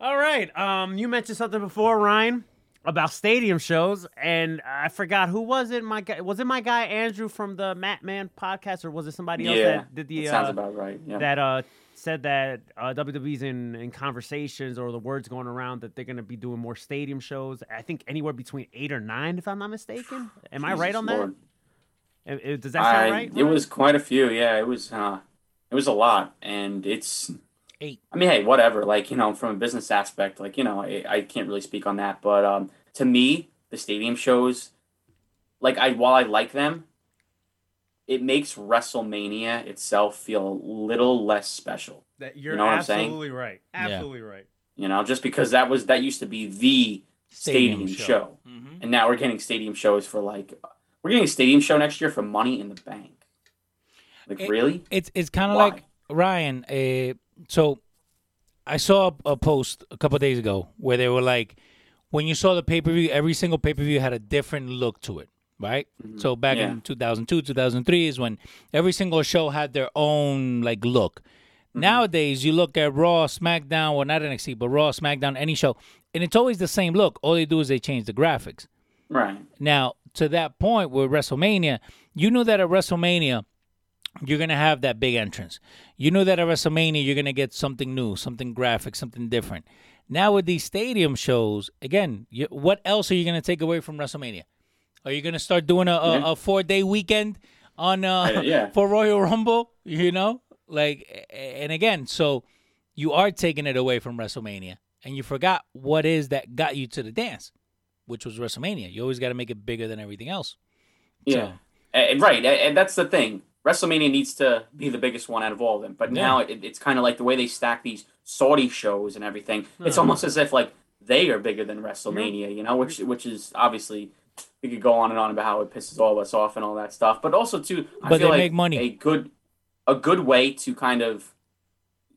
Speaker 3: All right. Um, you mentioned something before, Ryan, about stadium shows, and I forgot who was it. My guy was it my guy Andrew from the Matt Man podcast, or was it somebody else
Speaker 4: Yeah,
Speaker 3: that did the
Speaker 4: that sounds
Speaker 3: uh,
Speaker 4: about right. Yeah.
Speaker 3: that uh said that uh, WWE's in in conversations or the words going around that they're going to be doing more stadium shows. I think anywhere between eight or nine, if I'm not mistaken. Am I right on
Speaker 4: Lord.
Speaker 3: that? Uh, uh, Does that sound
Speaker 4: I,
Speaker 3: right?
Speaker 4: It was quite a few. Yeah, it was. Uh, it was a lot, and it's.
Speaker 2: Eight.
Speaker 4: I mean, hey, whatever. Like you know, from a business aspect, like you know, I, I can't really speak on that, but um, to me, the stadium shows, like I while I like them, it makes WrestleMania itself feel a little less special.
Speaker 3: That you're you
Speaker 4: know what I'm saying?
Speaker 3: absolutely right.
Speaker 2: Yeah.
Speaker 3: Absolutely right.
Speaker 4: You know, just because that was that used to be the stadium, show,
Speaker 2: Mhm.
Speaker 4: and now we're getting stadium shows for like we're getting a stadium show next year for Money in the Bank. Like
Speaker 2: It-
Speaker 4: really?
Speaker 2: It's it's kind of like Ryan. Uh, so I saw a, post a couple days ago where they were like, when you saw the pay per view, every single pay per view had a different look to it, right? Mm-hmm. So back
Speaker 4: Yeah.
Speaker 2: in 2002, 2003 is when every single show had their own like look. Mm-hmm. Nowadays, you look at Raw, SmackDown, well, not NXT, but Raw, SmackDown, any show, and it's always the same look. All they do is they change the graphics.
Speaker 4: Right.
Speaker 2: Now, to that point with WrestleMania, you know that at WrestleMania, you're going to have that big entrance. You know that at WrestleMania, you're going to get something new, something graphic, something different. Now, with these stadium shows, again, you, what else are you going to take away from WrestleMania? Are you going to start doing a, a, a four day weekend on uh,
Speaker 4: Uh, yeah.
Speaker 2: for Royal Rumble? You know, like, and again, so you are taking it away from WrestleMania, and you forgot what is that got you to the dance, which was WrestleMania. You always got to make it bigger than everything else.
Speaker 4: Yeah. And, right. And that's the thing. WrestleMania needs to be the biggest one out of all of them. But
Speaker 2: Yeah.
Speaker 4: now it, it's kind of like the way they stack these Saudi shows and everything. It's
Speaker 3: Uh-huh.
Speaker 4: almost as if like they are bigger than WrestleMania, you know, which which is obviously we could go on and on about how it pisses all of us off and all that stuff. But also too, I
Speaker 2: But
Speaker 4: feel
Speaker 2: they
Speaker 4: like
Speaker 2: make money.
Speaker 4: a good a good way to kind of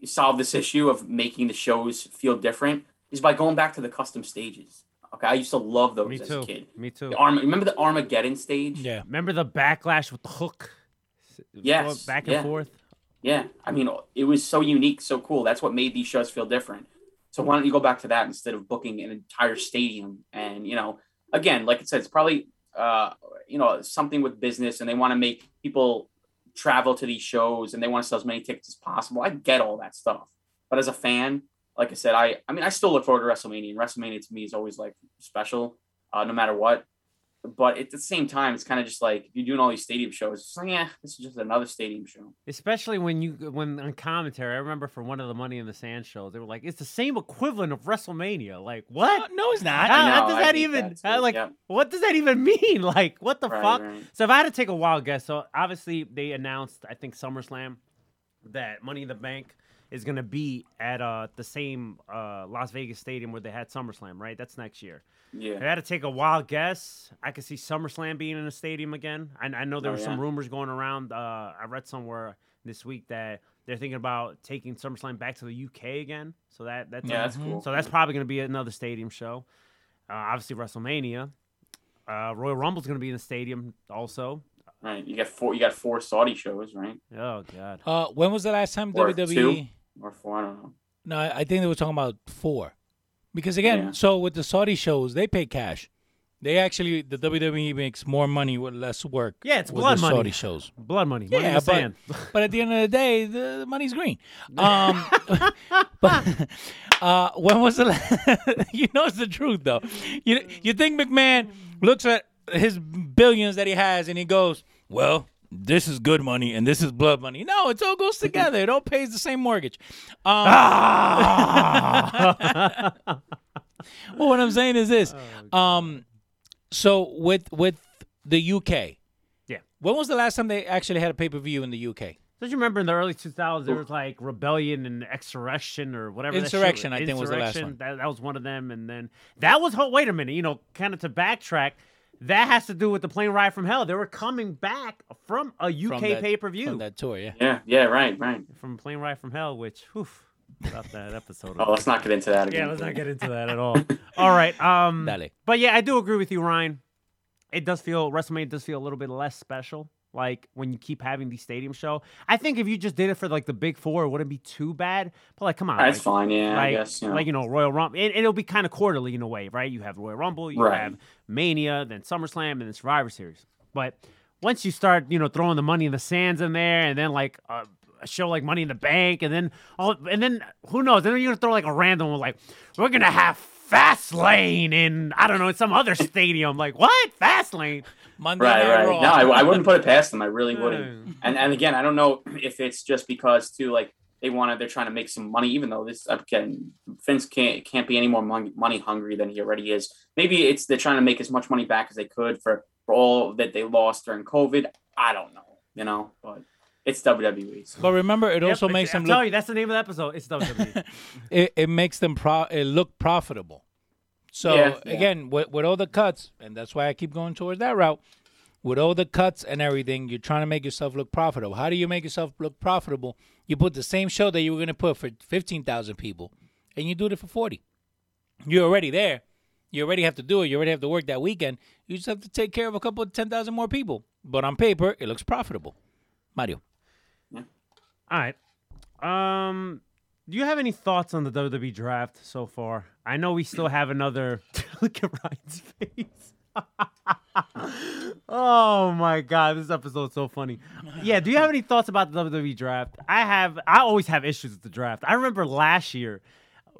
Speaker 4: solve this issue of making the shows feel different is by going back to the custom stages. Okay, I used to love those
Speaker 3: Me
Speaker 4: as
Speaker 3: too.
Speaker 4: a kid.
Speaker 3: Me too.
Speaker 4: The Arm- remember the Armageddon stage?
Speaker 2: Yeah.
Speaker 3: Remember the backlash with the hook?
Speaker 4: Yes,
Speaker 3: Back and
Speaker 4: yeah.
Speaker 3: forth.
Speaker 4: Yeah, I mean, it was so unique, so cool. That's what made these shows feel different. So why don't you go back to that instead of booking an entire stadium? And you know, again, like I said, it's probably uh, you know something with business, and they want to make people travel to these shows, and they want to sell as many tickets as possible. I get all that stuff, but as a fan, like I said, I I mean, I still look forward to WrestleMania, and WrestleMania to me is always like special, uh, no matter what. But at the same time, it's kind of just like you're doing all these stadium shows, it's like, yeah, this is just another stadium show.
Speaker 3: Especially when you when on commentary, I remember for one of the Money in the Sand shows, they were like, "It's the same equivalent of WrestleMania." Like, what?
Speaker 2: No, it's not.
Speaker 3: How,
Speaker 4: I
Speaker 3: how does
Speaker 4: I
Speaker 3: that even?
Speaker 4: that
Speaker 3: how, like,
Speaker 4: yeah.
Speaker 3: what does that even mean? Like, what the
Speaker 4: Right,
Speaker 3: fuck?
Speaker 4: right.
Speaker 3: So if I had to take a wild guess, so obviously they announced, I think SummerSlam, that Money in the Bank is gonna be at uh the same uh Las Vegas stadium where they had SummerSlam, right? That's next year. If I had to take a wild guess, I could see SummerSlam being in a stadium again. I, I know there
Speaker 4: Oh,
Speaker 3: were some
Speaker 4: yeah.
Speaker 3: rumors going around. Uh, I read somewhere this week that they're thinking about taking SummerSlam back to the UK again. So that that's
Speaker 4: yeah, that's cool.
Speaker 3: so that's probably going to be another stadium show. Uh, obviously WrestleMania. Uh, Royal Rumble's going to be in the stadium also.
Speaker 4: right. You got four. You got four Saudi shows, right?
Speaker 3: Oh God.
Speaker 2: Uh, when was the last time
Speaker 4: Or
Speaker 2: WWE?
Speaker 4: two. Or four. I don't know.
Speaker 2: No, I I think they were talking about four. Because again,
Speaker 4: Yeah.
Speaker 2: so with the Saudi shows, they pay cash. They actually, the WWE makes more money with less work.
Speaker 3: Yeah, it's
Speaker 2: with
Speaker 3: blood
Speaker 2: the
Speaker 3: money.
Speaker 2: Saudi shows.
Speaker 3: Blood money. money
Speaker 2: Yeah, but, but at the end of the day, the, the money's green. Um, but uh, when was the last? you know, it's the truth though. You you think McMahon looks at his billions that he has and he goes, "Well, this is good money and this is blood money." No, it all goes together. It all pays the same mortgage. Um, well, what I'm saying is this. Um, so with with the UK,
Speaker 3: Yeah.
Speaker 2: when was the last time they actually had a pay per view in the UK?
Speaker 3: Don't you remember in the early 2000s there was like rebellion and insurrection or whatever? that
Speaker 2: Insurrection. I think, was the last one.
Speaker 3: That, that was one of them, and then that was. Oh, wait a minute, you know, kind of to backtrack. That has to do with the plane ride from hell. They were coming back from a UK pay per view
Speaker 2: from
Speaker 3: from,
Speaker 2: that tour, yeah.
Speaker 4: Yeah. Yeah. Right. Right.
Speaker 3: From plane ride from hell, which whew, about that episode.
Speaker 4: Oh, let's not get into that again.
Speaker 3: yeah, let's not get into that at all. all right, um,
Speaker 2: Dale.
Speaker 3: but yeah, I do agree with you, Ryan. It does feel WrestleMania does feel a little bit less special. Like when you keep having the stadium show, I think if you just did it for like the big four, it wouldn't be too bad. But like, come on,
Speaker 4: That's
Speaker 3: like,
Speaker 4: fine. Yeah.
Speaker 3: like,
Speaker 4: I guess. You know.
Speaker 3: like you know, Royal Rumble, and, and it'll be kind of quarterly in a way, right? You have Royal Rumble, you
Speaker 4: Right.
Speaker 3: have Mania, then SummerSlam, and then Survivor Series. But once you start, you know, throwing the Money in the Sands in there, and then like a, a show like Money in the Bank, and then all, and then who knows? Then you're gonna throw like a random one, like we're gonna have Fast Lane in I don't know in some other stadium. Like what? Fast Lane?
Speaker 2: Monday
Speaker 4: Right,
Speaker 2: Night
Speaker 4: right.
Speaker 2: Raw.
Speaker 4: No, I, I wouldn't put it past them. I really wouldn't.
Speaker 3: Hmm.
Speaker 4: And and again, I don't know if it's just because too, like they want to, they're trying to make some money, even though this again, Vince can't can't be any more money, money hungry than he already is. Maybe it's they're trying to make as much money back as they could for for all that they lost during COVID. I don't know, you know, but it's WWE. So.
Speaker 2: But remember, it also
Speaker 3: Yep,
Speaker 2: makes
Speaker 3: I'm
Speaker 2: them
Speaker 3: telling
Speaker 2: look.
Speaker 3: you, that's the name of the episode. It's WWE.
Speaker 2: It, it makes them pro. It look profitable. So
Speaker 4: Yeah, yeah.
Speaker 2: again, with, with all the cuts, and that's why I keep going towards that route. With all the cuts and everything, you're trying to make yourself look profitable. How do you make yourself look profitable? You put the same show that you were going to put for fifteen thousand people, and you do it for forty. You're already there. You already have to do it. You already have to work that weekend. You just have to take care of a couple of ten thousand more people. But on paper, it looks profitable. Mario.
Speaker 3: All right. Um, do you have any thoughts on the WWE draft so far? I know we still have another. Look at Ryan's face. oh my god, this episode's so funny. Yeah, do you have any thoughts about the WWE draft? I have. I always have issues with the draft. I remember last year,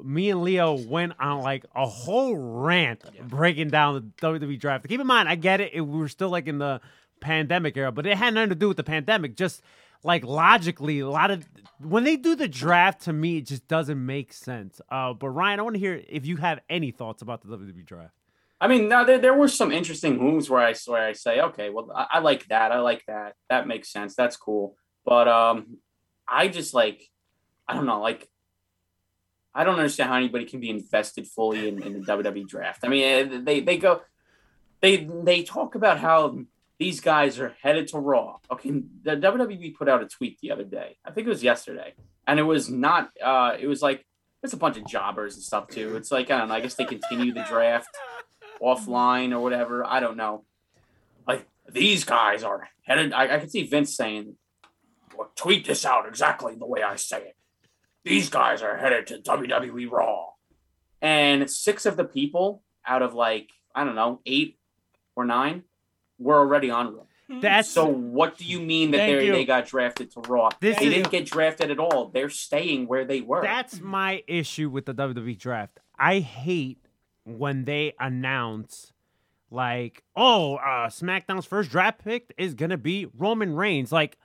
Speaker 3: me and Leo went on like a whole rant breaking down the WWE draft. Keep in mind, I get it. it we were still like in the pandemic era, but it had nothing to do with the pandemic. Just like logically, a lot of when they do the draft, to me, it just doesn't make sense. Uh, but Ryan, I want to hear if you have any thoughts about the WWE draft.
Speaker 4: I mean, now there, there were some interesting moves where I swear I say, okay, well, I, I like that. I like that. That makes sense. That's cool. But um, I just like, I don't know, like, I don't understand how anybody can be invested fully in, in the WWE draft. I mean, eh, they they go, they they talk about how these guys are headed to Raw. Okay, the WWE put out a tweet the other day. I think it was yesterday, and it was not. Uh, it was like it's a bunch of jobbers and stuff too. It's like I don't know. I guess they continue the draft offline or whatever. I don't know. Like these guys are headed. I, I can see Vince saying, well, "Tweet this out exactly the way I say it." These guys are headed to WWE Raw, and six of the people out of like I don't know eight or nine were already on Raw.
Speaker 3: That's
Speaker 4: So what do you mean that they they got drafted to Raw?
Speaker 3: This
Speaker 4: they
Speaker 3: is-
Speaker 4: didn't get drafted at all. They're staying where they were.
Speaker 3: That's my issue with the WWE draft. I hate when they announce like, oh, uh, SmackDown's first draft pick is gonna be Roman Reigns. Like,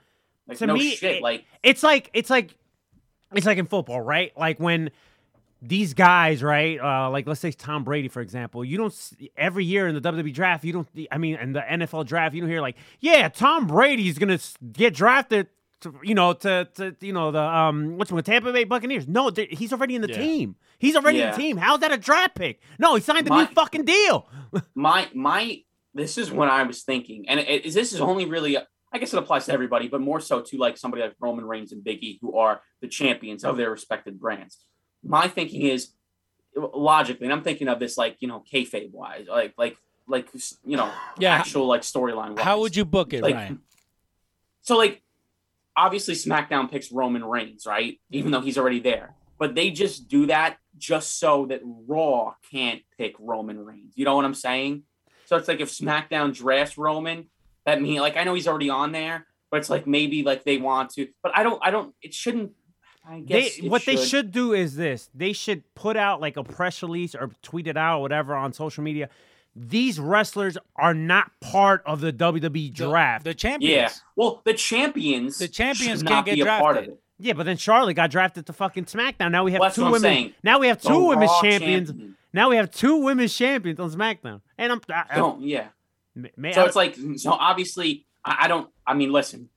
Speaker 4: Like
Speaker 3: to
Speaker 4: no
Speaker 3: me,
Speaker 4: shit.
Speaker 3: it-
Speaker 4: like
Speaker 3: it's like it's like it's like in football, right? Like when these guys, right? Uh, like let's say Tom Brady, for example. You don't every year in the WWE draft, you don't. I mean, in the NFL draft, you don't hear like, yeah, Tom Brady's gonna get drafted. To, you know, to, to you know the um, what's one Tampa Bay Buccaneers? No, th- he's already in the
Speaker 2: Yeah.
Speaker 3: team. He's already in the team. How's that a draft pick? No, he signed a
Speaker 4: My-
Speaker 3: new fucking deal.
Speaker 4: my my this is what I was thinking, and it, this is only really I guess it applies to everybody, but more so to like somebody like Roman Reigns and Big E, who are the champions of their respected brands. My thinking is logically, and I'm thinking of this like you know kayfabe wise, like like like you know
Speaker 2: Yeah.
Speaker 4: actual like storyline.
Speaker 2: How would you book it,
Speaker 4: like
Speaker 2: Ryan?
Speaker 4: so like obviously SmackDown picks Roman Reigns, right? Even though he's already there. But they just do that just so that Raw can't pick Roman Reigns. You know what I'm saying? So it's like if SmackDown drafts Roman, that mean like I know he's already on there, but it's like maybe like they want to. But I don't I don't it shouldn't
Speaker 3: They,
Speaker 4: guess it
Speaker 3: what they should do is this: they should put out like a press release or tweet it out, or whatever, on social media. These wrestlers are not part of the WWE draft.
Speaker 2: The, champions.
Speaker 4: Yeah. Well, the champions
Speaker 2: The champions can't
Speaker 4: not
Speaker 2: get
Speaker 4: be a part of
Speaker 2: drafted.
Speaker 4: it.
Speaker 3: yeah, but then Charlotte got drafted to fucking SmackDown. Now we have
Speaker 4: Well,
Speaker 3: two women.
Speaker 4: saying.
Speaker 3: Now we have
Speaker 4: The
Speaker 3: two women's champions.
Speaker 4: champion.
Speaker 3: Now we have two women's champions on SmackDown, and I'm. I, I,
Speaker 4: Don't yeah.
Speaker 3: may-
Speaker 4: So
Speaker 3: I-
Speaker 4: it's like so obviously I, I don't I mean listen,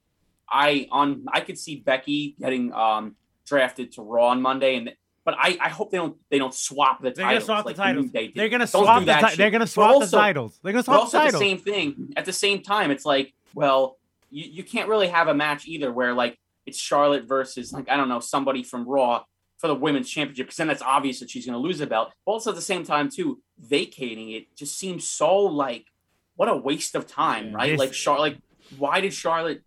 Speaker 4: I on I could see Becky getting um drafted to Raw on Monday and but I, I hope they don't they don't swap the
Speaker 3: they're gonna swap
Speaker 4: like
Speaker 3: the titles.
Speaker 4: New
Speaker 3: They're gonna
Speaker 4: Don't
Speaker 3: swap the.
Speaker 4: that
Speaker 3: Ti- they're gonna swap
Speaker 4: also-
Speaker 3: the titles. They're gonna swap the
Speaker 4: also the
Speaker 3: titles.
Speaker 4: same thing at the same time it's like well you, you can't really have a match either where like it's Charlotte versus like I don't know somebody from Raw for the women's championship because then that's obvious that she's going to lose the belt. But also at the same time too vacating it just seems so like what a waste of time,
Speaker 2: Yeah.
Speaker 4: right?
Speaker 3: This-
Speaker 4: like Charlotte, like why did Charlotte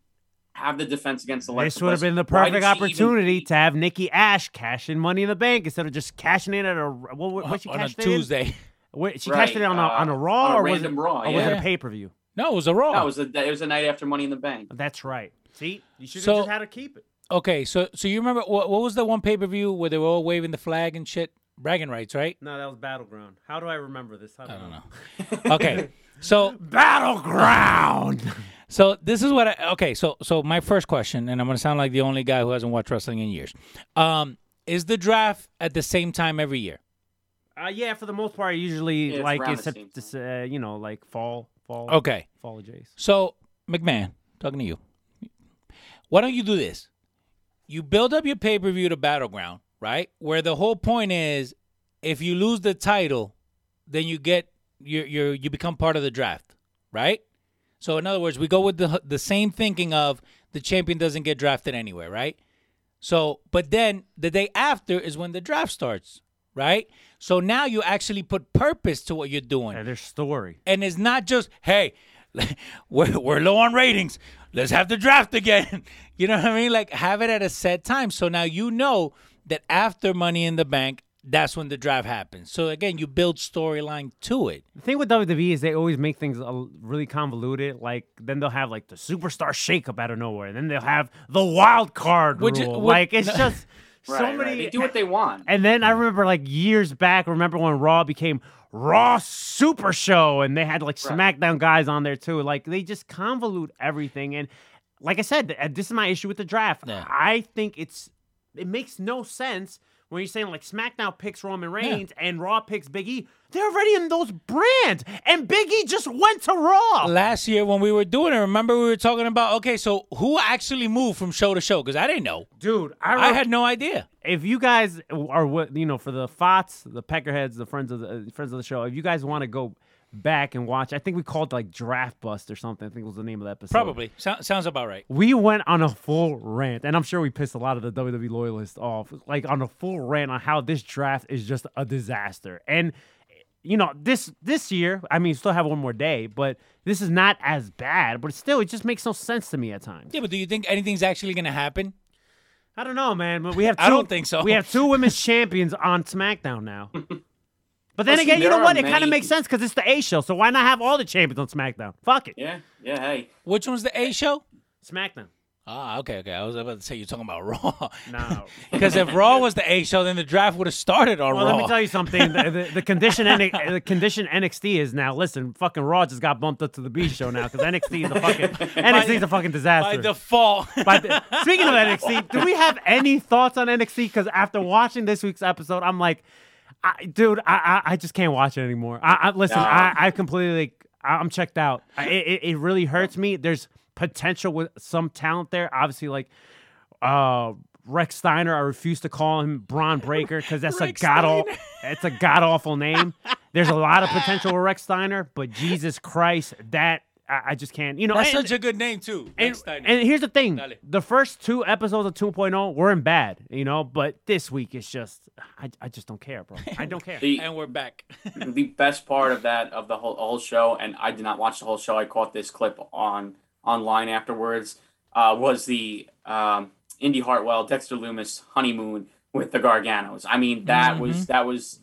Speaker 4: have the defense against Alexa?
Speaker 3: This would have been the perfect
Speaker 4: did she even-
Speaker 3: opportunity to have Nikki Ash cash in Money in the Bank instead of just cashing in at a what, what, what she
Speaker 2: on a
Speaker 3: cashed it in?
Speaker 2: Tuesday.
Speaker 3: Wait, she
Speaker 4: Right,
Speaker 3: cashed it on a,
Speaker 4: uh,
Speaker 3: on a Raw
Speaker 4: on a
Speaker 3: or was it,
Speaker 4: Raw,
Speaker 3: or was it a pay per view?
Speaker 2: No, it was a Raw.
Speaker 4: No, it was a it was a night after Money in the Bank.
Speaker 3: That's right. See, you should have
Speaker 2: So-
Speaker 3: just had to keep it.
Speaker 2: okay, so so you remember what, what was the one pay per view where they were all waving the flag and shit, bragging rights, right?
Speaker 3: No, that was Battleground. How do I remember this? I
Speaker 2: I don't know. Okay, so
Speaker 3: Battleground.
Speaker 2: So this is what I okay. So so my first question, and I'm gonna sound like the only guy who hasn't watched wrestling in years. Um, is the draft at the same time every year?
Speaker 3: uh, yeah, for the most part, usually
Speaker 4: Yeah, it's
Speaker 3: like
Speaker 4: around
Speaker 3: it's,
Speaker 4: the
Speaker 3: sep-
Speaker 4: same
Speaker 3: this, uh, you know, like fall, fall,
Speaker 2: Okay.
Speaker 3: fall of Jays.
Speaker 2: So McMahon, talking to you. Why don't you do this? You build up your pay per view to Battleground, right? Where the whole point is, if you lose the title, then you get you you you become part of the draft, right? So in other words, we go with the the same thinking of the champion doesn't get drafted anywhere, right? So, but then the day after is when the draft starts, right? So now you actually put purpose to what you're doing
Speaker 3: Yeah, their story.
Speaker 2: and it's not just hey we're, we're low on ratings let's have the draft again you know what i mean like have it at a set time so now you know that after money in the bank that's when the draft happens so again you build storyline to it
Speaker 3: The thing with WWE is they always make things really convoluted. Like then they'll have like the superstar shakeup out of nowhere, and then they'll have the wild card
Speaker 2: Which-
Speaker 3: rule.
Speaker 2: which-
Speaker 3: like it's
Speaker 2: no.
Speaker 3: just so
Speaker 4: Right,
Speaker 3: many.
Speaker 4: right. They do what they want.
Speaker 3: And then I remember like years back, remember when Raw became Raw Super Show and they had like
Speaker 4: Right.
Speaker 3: SmackDown guys on there too. Like they just convolute everything. And like I said, uh, this is my issue with the draft.
Speaker 2: Yeah.
Speaker 3: I think it's it makes no sense when you're saying like SmackDown picks Roman Reigns and Raw picks Big E. They're already in those brands, and Big E just went to Raw.
Speaker 2: last year when we were doing it remember we were talking about okay so who actually moved from show to show because i didn't know
Speaker 3: Dude, I,
Speaker 2: i had no idea
Speaker 3: if you guys are what you know for the Fots, the Peckerheads, the friends of the uh, friends of the show, if you guys want to go back and watch, I think we called it like Draft Bust or something. I think was the name of the episode.
Speaker 2: probably so- sounds about right
Speaker 3: We went on a full rant, and I'm sure we pissed a lot of the WWE loyalists off, like on a full rant on how this draft is just a disaster. And you know, this this year, I mean, still have one more day, but this is not as bad. But still, it just makes no sense to me at times.
Speaker 2: yeah but do you think anything's actually going to happen
Speaker 3: I don't know, man. But we have two,
Speaker 2: I don't think so.
Speaker 3: We have two women's champions on SmackDown now. But then
Speaker 4: Listen,
Speaker 3: again, you know
Speaker 4: are
Speaker 3: what? It kind of makes sense because it's the A show. So why not have all the champions on SmackDown? Fuck it,
Speaker 4: Yeah, yeah. Hey,
Speaker 2: which one's the a show
Speaker 3: SmackDown.
Speaker 2: Ah, okay, okay. I was about to say you're talking about Raw.
Speaker 3: No.
Speaker 2: Because if Raw was the A show, then the draft would have started on
Speaker 3: Well,
Speaker 2: Raw.
Speaker 3: let me tell you something. The, the, the condition N- the condition NXT is now. Listen, fucking Raw just got bumped up to the B show now because NXT is a fucking NXT is a fucking disaster By
Speaker 2: default.
Speaker 3: By the- speaking of NXT, do we have any thoughts on NXT? Because after watching this week's episode, I'm like, I, dude, I, I I just can't watch it anymore. I, I listen. I, I completely, I'm checked out. I, it, it really hurts me. There's potential with some talent there. Obviously, like uh Rechsteiner. I refuse to call him Bron Breakker because that's a god awful. It's a god awful name. There's a lot of potential with Rechsteiner, but Jesus Christ, that I, I just can't. You know,
Speaker 2: That's
Speaker 3: and-
Speaker 2: such a good name too.
Speaker 3: and, and here's the thing:
Speaker 2: Dale.
Speaker 3: the first two episodes of 2.0 weren't bad, you know, but this week it's just, I, I just don't care, bro. I don't care.
Speaker 4: The,
Speaker 2: and we're back.
Speaker 4: the best part of that of the whole, whole show, and I did not watch the whole show. I caught this clip on online afterwards. Uh, was the um, Indi Hartwell, Dexter Lumis honeymoon with the Garganos. I mean, that was that was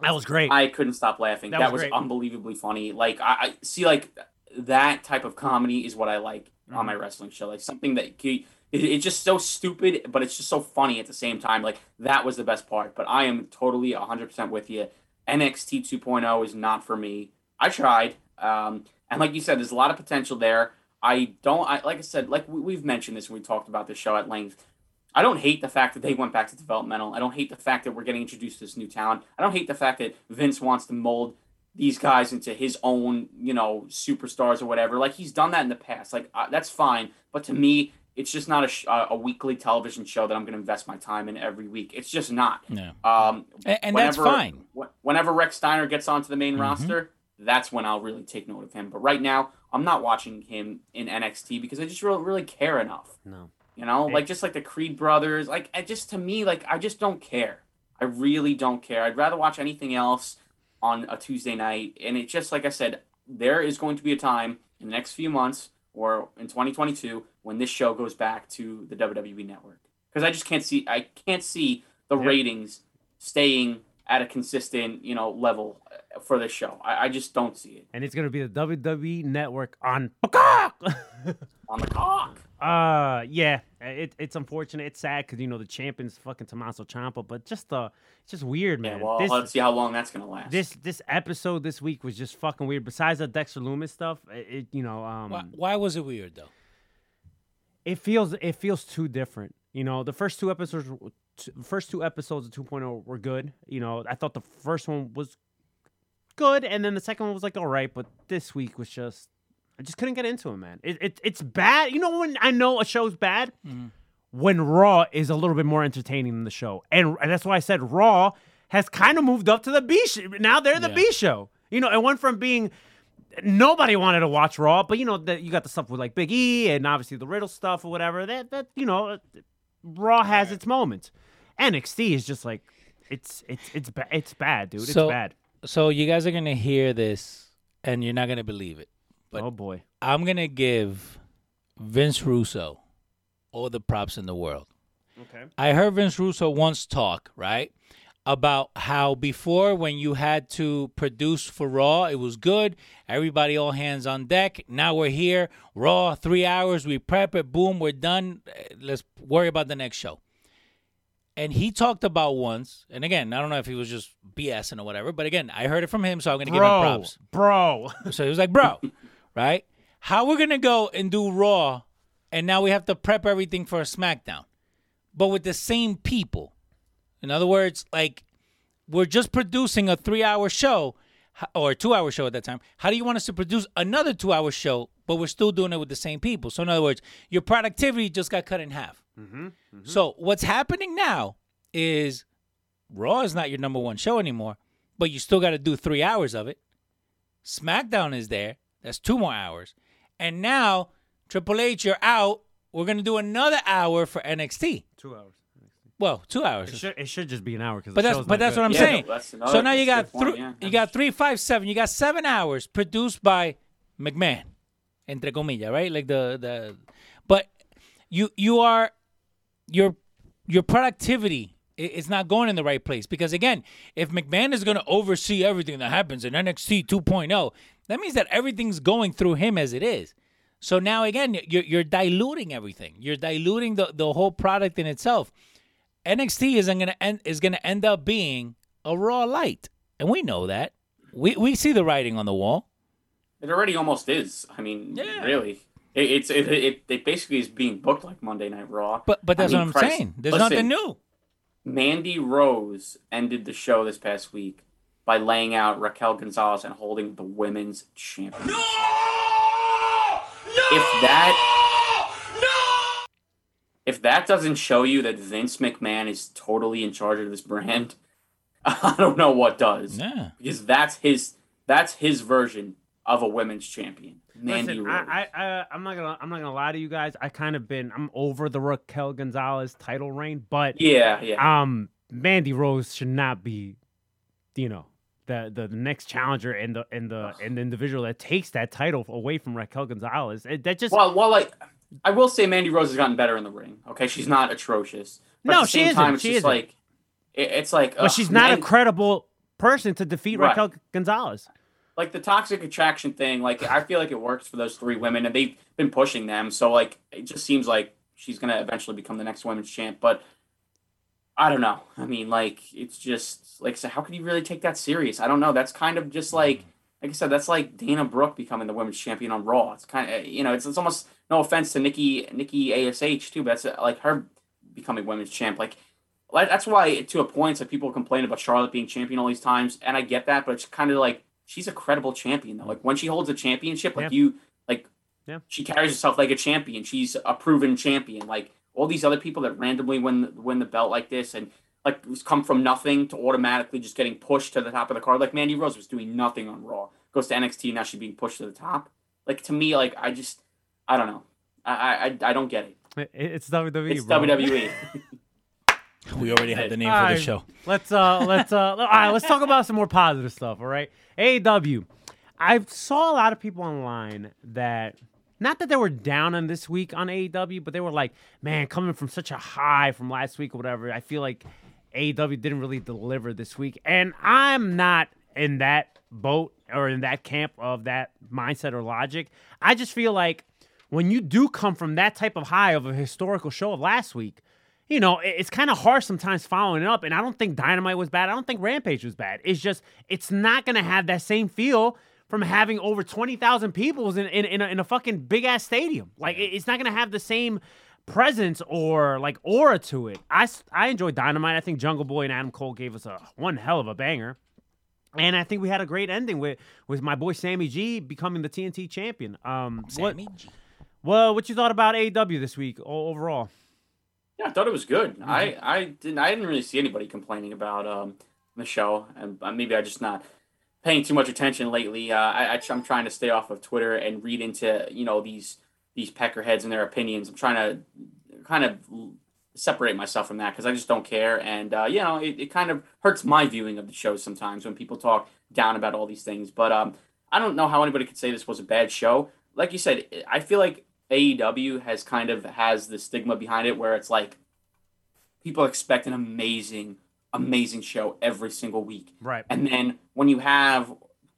Speaker 3: that was great.
Speaker 4: I couldn't stop laughing.
Speaker 3: That
Speaker 4: That,
Speaker 3: was
Speaker 4: was, unbelievably funny. Like I, I see, like that type of comedy is what I like on
Speaker 3: Mm-hmm.
Speaker 4: my wrestling show. Like something that c- it, it's just so stupid, but it's just so funny at the same time. Like that was the best part. But I am totally 100% with you. NXT 2.0 is not for me. I tried, um, and like you said, there's a lot of potential there. I don't. I like I said, like we, we've mentioned this when we talked about this show at length. I don't hate the fact that they went back to developmental. I don't hate the fact that we're getting introduced to this new talent. I don't hate the fact that Vince wants to mold these guys into his own, you know, superstars or whatever. Like he's done that in the past. Like uh, that's fine, but to me, it's just not a sh- uh, a weekly television show that I'm going to invest my time in every week. It's just not.
Speaker 2: Yeah.
Speaker 4: Um,
Speaker 2: And, and that's
Speaker 4: whenever-
Speaker 2: fine.
Speaker 4: wh- Whenever Rechsteiner gets onto the main
Speaker 2: Mm-hmm.
Speaker 4: roster, that's when I'll really take note of him. But right now, I'm not watching him in NXT because I just really, really care enough.
Speaker 3: no.
Speaker 4: You know,
Speaker 3: Hey.
Speaker 4: like just like the Creed brothers, like I just to me, like I just don't care. I really don't care. I'd rather watch anything else on a Tuesday night. And it just like I said, there is going to be a time in the next few months or in 2022 when this show goes back to the WWE network. Because I just can't see I can't see the
Speaker 3: Yep.
Speaker 4: ratings staying at a consistent, you know, level uh, for this show. I, I just don't see it.
Speaker 3: And it's gonna be the WWE Network on Peacock.
Speaker 4: On the cock.
Speaker 3: uh, yeah, it, it's unfortunate. It's sad because you know the champion's fucking Tommaso Ciampa, but just uh, it's just weird, man.
Speaker 4: Yeah,
Speaker 3: man.
Speaker 4: well,
Speaker 3: this,
Speaker 4: let's see how long that's gonna last.
Speaker 3: this this episode this week was just fucking weird. Besides the Dexter Lumis stuff, it, it you know um.
Speaker 2: Why, why was it weird though?
Speaker 3: it feels it feels too different. You know, the first two episodes, t- first two episodes of 2.0 were good. You know, I thought the first one was good, and then the second one was like all right, but this week was just I just couldn't get into it, man. It, it it's bad. You know when I know a show's bad when Raw is a little bit more entertaining than the show, and, and that's why I said Raw has kind of moved up to the B. show. now they're the
Speaker 2: Yeah.
Speaker 3: B show. You know, it went from being nobody wanted to watch Raw, but you know that you got the stuff with like Big E and obviously the Riddle stuff or whatever. That that you know, uh, Raw has its moments. NXT is just like it's it's it's ba- it's bad, dude. It's
Speaker 2: So-
Speaker 3: bad.
Speaker 2: So you guys are gonna hear this, and you're not gonna believe it. But-
Speaker 3: oh boy.
Speaker 2: I'm gonna give Vince Russo all the props in the world.
Speaker 3: Okay.
Speaker 2: I heard Vince Russo once talk, right? About how before when you had to produce for Raw, it was good. Everybody all hands on deck. Now we're here. Raw, three hours, we prep it, boom, we're done. Eh, Let's worry about the next show. And he talked about once, and again, I don't know if he was just BSing or whatever, but again, I heard it from him, so I'm gonna give him props.
Speaker 3: bro.
Speaker 2: So he was like, bro, right? How we're gonna go and do Raw, and now we have to prep everything for a SmackDown, but with the same people. In other words, like we're just producing a three-hour show or a two-hour show at that time. How do you want us to produce another two-hour show, but we're still doing it with the same people? So in other words, your productivity just got cut in half. Mm-hmm, mm-hmm. So what's happening now is Raw is not your number one show anymore, but you still got to do three hours of it. SmackDown is there. That's two more hours. And now, Triple H, you're out. We're going to do another hour for NXT.
Speaker 3: Two hours.
Speaker 2: Well, two
Speaker 3: It
Speaker 2: hours.
Speaker 3: should, it should just be an hour because
Speaker 2: But that's but that's what I'm
Speaker 4: Yeah,
Speaker 2: saying.
Speaker 4: no,
Speaker 2: so now you got
Speaker 4: that's a good
Speaker 2: three.
Speaker 4: yeah.
Speaker 2: You got three, five, seven. You got seven hours produced by McMahon, entre comillas, right? Like the the. But you you are your your productivity is not going in the right place because again, if McMahon is going to oversee everything that happens in NXT 2.0, that means that everything's going through him as it is. So now again, you're you're diluting everything. You're diluting the, the whole product in itself. NXT isn't gonna end is gonna end up being a Raw light, and we know that. We we see the writing on the wall.
Speaker 4: It already almost is. I mean,
Speaker 2: Yeah.
Speaker 4: really. It, it's it, it, it basically is being booked like Monday Night Raw.
Speaker 2: But but
Speaker 4: I
Speaker 2: that's
Speaker 4: mean,
Speaker 2: what I'm
Speaker 4: Christ,
Speaker 2: saying. There's
Speaker 4: listen,
Speaker 2: nothing new.
Speaker 4: Mandy Rose ended the show this past week by laying out Raquel Gonzalez and holding the women's championship. If that no! if that doesn't show you that Vince McMahon is totally in charge of this brand, I don't know what does.
Speaker 2: Yeah.
Speaker 4: Because that's his that's his version of a women's champion. Mandy
Speaker 3: Listen,
Speaker 4: Rose.
Speaker 3: I, I, I, I'm not gonna, I'm not gonna lie to you guys. I kind of been, I'm over the Raquel Gonzalez title reign, but
Speaker 4: yeah, yeah.
Speaker 3: um, Mandy Rose should not be, you know, the the next challenger and the and the and the individual that takes that title away from Raquel Gonzalez. It, that just
Speaker 4: Well, well, like I will say, Mandy Rose has gotten better in the ring. Okay, she's not atrocious. But
Speaker 3: No,
Speaker 4: at the
Speaker 3: she
Speaker 4: same
Speaker 3: isn't.
Speaker 4: Time, it's
Speaker 3: She isn't.
Speaker 4: like it, it's like,
Speaker 3: but
Speaker 4: ugh,
Speaker 3: she's not a credible person to defeat
Speaker 4: Right.
Speaker 3: Raquel Gonzalez.
Speaker 4: like the toxic attraction thing. Like I feel like it works for those three women, and they've been pushing them. So like it just seems like she's gonna eventually become the next women's champ. But I don't know. I mean, like it's just like so. How can you really take that serious? I don't know. That's kind of just like. Like I said, that's like Dana Brooke becoming the women's champion on Raw. It's kind of you know, it's, it's almost no offense to Nikki Nikki Ash too, but that's uh, like her becoming women's champ. Like that's why to a point, like people complain about Charlotte being champion all these times, and I get that, but it's kind of like she's a credible champion though. Like when she holds a championship, like
Speaker 3: Yeah.
Speaker 4: you like
Speaker 3: Yeah.
Speaker 4: she carries herself like a champion. She's a proven champion. Like all these other people that randomly win win the belt like this and like come from nothing to automatically just getting pushed to the top of the card. Like Mandy Rose was doing nothing on Raw, goes to NXT now she's being pushed to the top. Like to me, like I just I don't know. I I, I don't get it.
Speaker 3: It- It's WWE.
Speaker 4: It's
Speaker 3: bro.
Speaker 4: WWE.
Speaker 2: We already have the name
Speaker 3: All
Speaker 2: for
Speaker 3: right,
Speaker 2: the show.
Speaker 3: Let's uh let's uh all right, let's talk about some more positive stuff, all right? AEW. I saw a lot of people online that not that they were down on this week on AEW, but they were like, man, coming from such a high from last week or whatever, I feel like AEW didn't really deliver this week. And I'm not in that boat or in that camp of that mindset or logic. I just feel like when you do come from that type of high of a historical show of last week, you know, it's kind of hard sometimes following it up. And I don't think Dynamite was bad. I don't think Rampage was bad. It's just, it's not going to have that same feel from having over 20,000 people in, in, in, a, in a fucking big ass stadium. Like, it- it's not going to have the same presence or like aura to it. I, I enjoyed Dynamite. I think Jungle Boy and Adam Cole gave us a one hell of a banger. And I think we had a great ending with, with my boy Sammy G becoming the TNT champion. Um, what,
Speaker 2: Sammy G.
Speaker 3: well, what you thought about AEW this week overall?
Speaker 4: Yeah, I thought it was good.
Speaker 3: Mm-hmm.
Speaker 4: I, I didn't I didn't really see anybody complaining about um, the show, and uh, maybe I just not paying too much attention lately. Uh, I, I'm trying to stay off of Twitter and read into you know these these peckerheads and their opinions. I'm trying to kind of separate myself from that because I just don't care, and uh, you know it, it kind of hurts my viewing of the show sometimes when people talk down about all these things. But um, I don't know how anybody could say this was a bad show. Like you said, I feel like AEW has kind of has the stigma behind it where it's like people expect an amazing, amazing show every single week.
Speaker 3: Right.
Speaker 4: And then when you have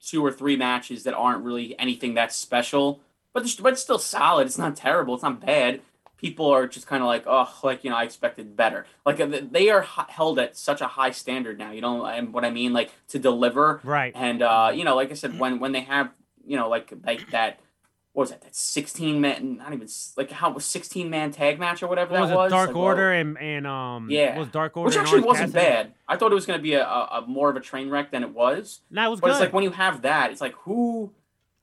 Speaker 4: two or three matches that aren't really anything that's special, but it's, but it's still solid. It's not terrible. It's not bad. People are just kind of like, oh, like you know, I expected better. Like uh, they are held at such a high standard now. You know, and what I mean, like to deliver.
Speaker 3: Right.
Speaker 4: And uh, you know, like I said, when when they have, you know, like like that. What was that? That sixteen man, not even like how was sixteen man tag match or whatever
Speaker 3: What was
Speaker 4: that
Speaker 3: it?
Speaker 4: was.
Speaker 3: Dark
Speaker 4: Like,
Speaker 3: Order and and um
Speaker 4: Yeah.
Speaker 3: was Dark Order
Speaker 4: which actually wasn't
Speaker 3: Cassidy?
Speaker 4: bad. I thought it was going to be a, a, a more of a train wreck than it was.
Speaker 3: It was
Speaker 4: But
Speaker 3: good.
Speaker 4: it's like when you have that, it's like who,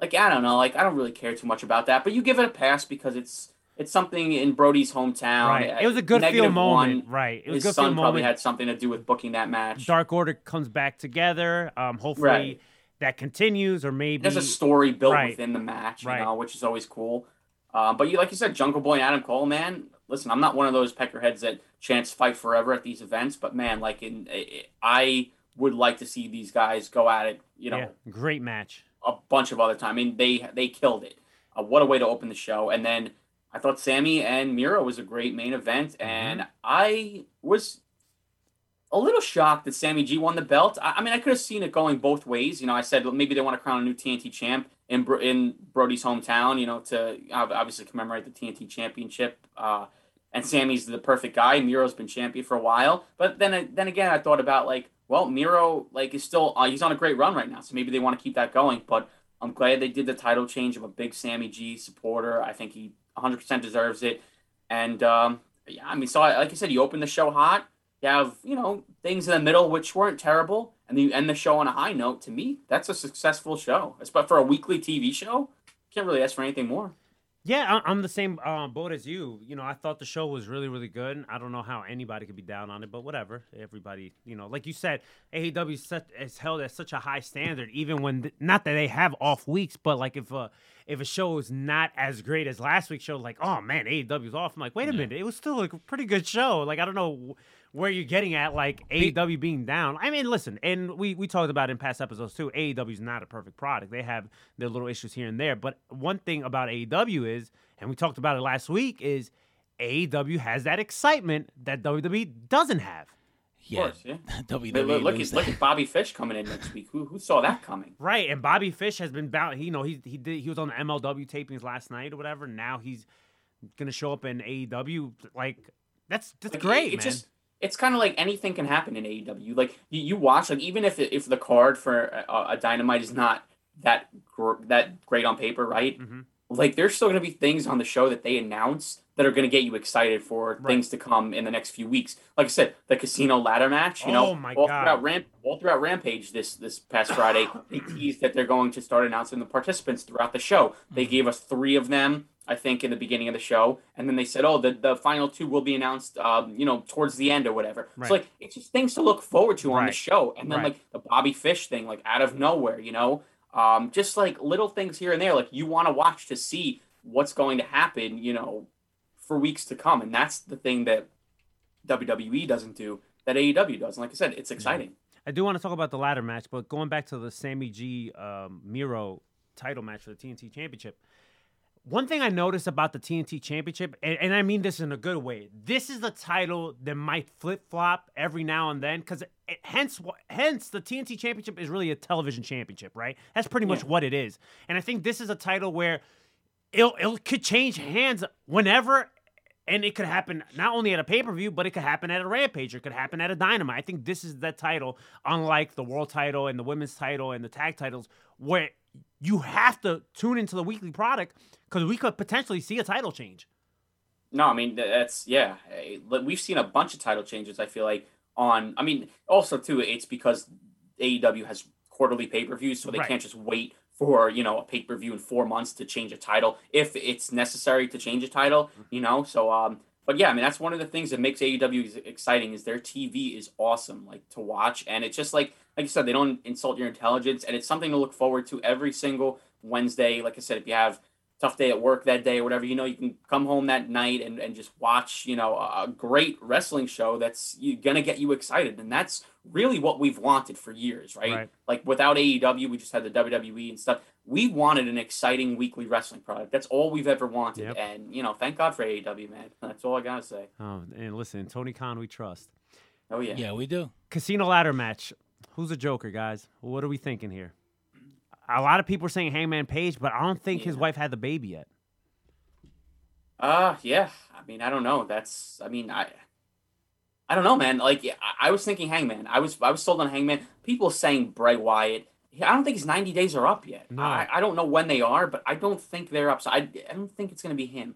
Speaker 4: like I don't know, like I don't really care too much about that. But you give it a pass because it's it's something in Brodie's hometown.
Speaker 3: right. It was a good feel moment.
Speaker 4: one.
Speaker 3: right. It was
Speaker 4: His
Speaker 3: good
Speaker 4: son
Speaker 3: feel
Speaker 4: probably
Speaker 3: moment.
Speaker 4: had something to do with booking that match.
Speaker 3: Dark Order comes back together. Um, hopefully
Speaker 4: Right.
Speaker 3: That continues, or maybe
Speaker 4: There's a story built
Speaker 3: Right.
Speaker 4: within the match, you
Speaker 3: Right.
Speaker 4: know, which is always cool. Um, but you, like you said, Jungle Boy and Adam Cole, man. Listen, I'm not one of those peckerheads that chance fight forever at these events, but man, like in, I would like to see these guys go at it, you know,
Speaker 3: yeah, great match.
Speaker 4: a bunch of other time. I mean, they they killed it. Uh, what a way to open the show! And then I thought Sammy and Miro was a great main event,
Speaker 3: Mm-hmm.
Speaker 4: and I was a little shocked that Sammy G won the belt. I, I mean, I could have seen it going both ways. You know, I said well, maybe they want to crown a new TNT champ in in Brodie's hometown. You know, to obviously commemorate the TNT championship. Uh, and Sammy's the perfect guy. Miro's been champion for a while, but then then again, I thought about like, well, Miro like is still uh, he's on a great run right now, so maybe they want to keep that going. But I'm glad they did the title change. I'm a big Sammy G supporter. I think he 100% deserves it. And um, yeah, I mean, so I, like I said, you opened the show hot. You have you know things in the middle which weren't terrible, and then you end the show on a high note. To me, that's a successful show. It's but for a weekly TV show, can't really ask for anything more.
Speaker 3: Yeah, I'm the same uh, boat as you. You know, I thought the show was really, really good. I don't know how anybody could be down on it, but whatever. Everybody, you know, like you said, AEW is, such, is held at such a high standard, even when th- not that they have off weeks, but like if a if a show is not as great as last week's show, like oh man, AEW's off. I'm like, wait a minute, it was still like a pretty good show. Like I don't know where you're getting at, like AEW being down. I mean, listen, and we we talked about it in past episodes too. AEW is not a perfect product. They have their little issues here and there. But one thing about AEW is, and we talked about it last week, is AEW has that excitement that WWE doesn't have.
Speaker 2: Yeah,
Speaker 4: course, yeah.
Speaker 2: WWE
Speaker 4: But look, look, at, look at Bobby Fish coming in next week. Who who saw that coming?
Speaker 3: Right, and Bobby Fish has been bound. You know, he he did he was on the MLW tapings last night or whatever. Now he's gonna show up in AEW. Like that's that's
Speaker 4: Like,
Speaker 3: great,
Speaker 4: it, it
Speaker 3: man.
Speaker 4: just it's kind of like anything can happen in AEW. Like you, you watch, like even if it, if the card for a, a Dynamite is not that gr- that great on paper, right?
Speaker 3: Mhm.
Speaker 4: Like there's still gonna be things on the show that they announce that are gonna get you excited for
Speaker 3: Right.
Speaker 4: things to come in the next few weeks. Like I said, the casino ladder match. You know,
Speaker 3: Oh my
Speaker 4: all
Speaker 3: God.
Speaker 4: throughout Ramp, all throughout Rampage this this past Friday, they teased that they're going to start announcing the participants throughout the show. They
Speaker 3: Mm-hmm.
Speaker 4: gave us three of them. I think in the beginning of the show, and then they said, "Oh, the, the final two will be announced, um, you know, towards the end or whatever."
Speaker 3: Right.
Speaker 4: So like, it's just things to look forward to on the show, and then
Speaker 3: Right.
Speaker 4: like the Bobby Fish thing, like out of nowhere, you know, um, just like little things here and there, like you want to watch to see what's going to happen, you know, for weeks to come, and that's the thing that WWE doesn't do that AEW does. And like I said, it's exciting.
Speaker 3: I do want to talk about the ladder match, but going back to the Sammy G um, Miro title match for the TNT Championship. One thing I noticed about the TNT Championship, and, and I mean this in a good way, this is the title that might flip flop every now and then, because hence, hence the TNT Championship is really a television championship, right? That's pretty much
Speaker 4: Yeah.
Speaker 3: what it is. And I think this is a title where it'll, it could change hands whenever and it could happen not only at a pay per view, but it could happen at a Rampage. Or it could happen at a Dynamite. I think this is that title, unlike the World Title and the Women's Title and the Tag Titles, where you have to tune into the weekly product because we could potentially see a title change.
Speaker 4: No, I mean that's yeah. eh, We've seen a bunch of title changes. I feel like on. I mean, also too, it's because AEW has quarterly pay per views, so they
Speaker 3: Right.
Speaker 4: can't just wait for you know a pay per view in four months to change a title if it's necessary to change a title. You know, so um. But yeah, I mean that's one of the things that makes AEW ex- exciting is their TV is awesome, like to watch, and it's just like like you said, they don't insult your intelligence, and it's something to look forward to every single Wednesday. Like I said, if you have tough day at work that day or whatever, you know, you can come home that night and, and just watch, you know, a a great wrestling show that's gonna get you excited. And that's really what we've wanted for years, right?
Speaker 3: Right.
Speaker 4: Like without AEW, we just had the WWE and stuff. We wanted an exciting weekly wrestling product. That's all we've ever wanted.
Speaker 3: Yep.
Speaker 4: And, you know, thank God for AEW, man. That's all I gotta say.
Speaker 3: Oh, and listen, Tony Khan, we trust.
Speaker 4: Oh yeah.
Speaker 2: Yeah, we do.
Speaker 3: Casino ladder match. Who's the Joker, guys? What are we thinking here? A lot of people are saying Hangman Page, but I don't think his wife had the baby yet.
Speaker 4: Uh yeah. I mean, I don't know. That's I mean, I I don't know, man. Like yeah, I, I was thinking Hangman. I was I was sold on Hangman. People saying Bray Wyatt. I don't think his 90 days are up yet.
Speaker 3: No.
Speaker 4: I, I don't know when they are, but I don't think they're up. So I, I don't think it's gonna be him.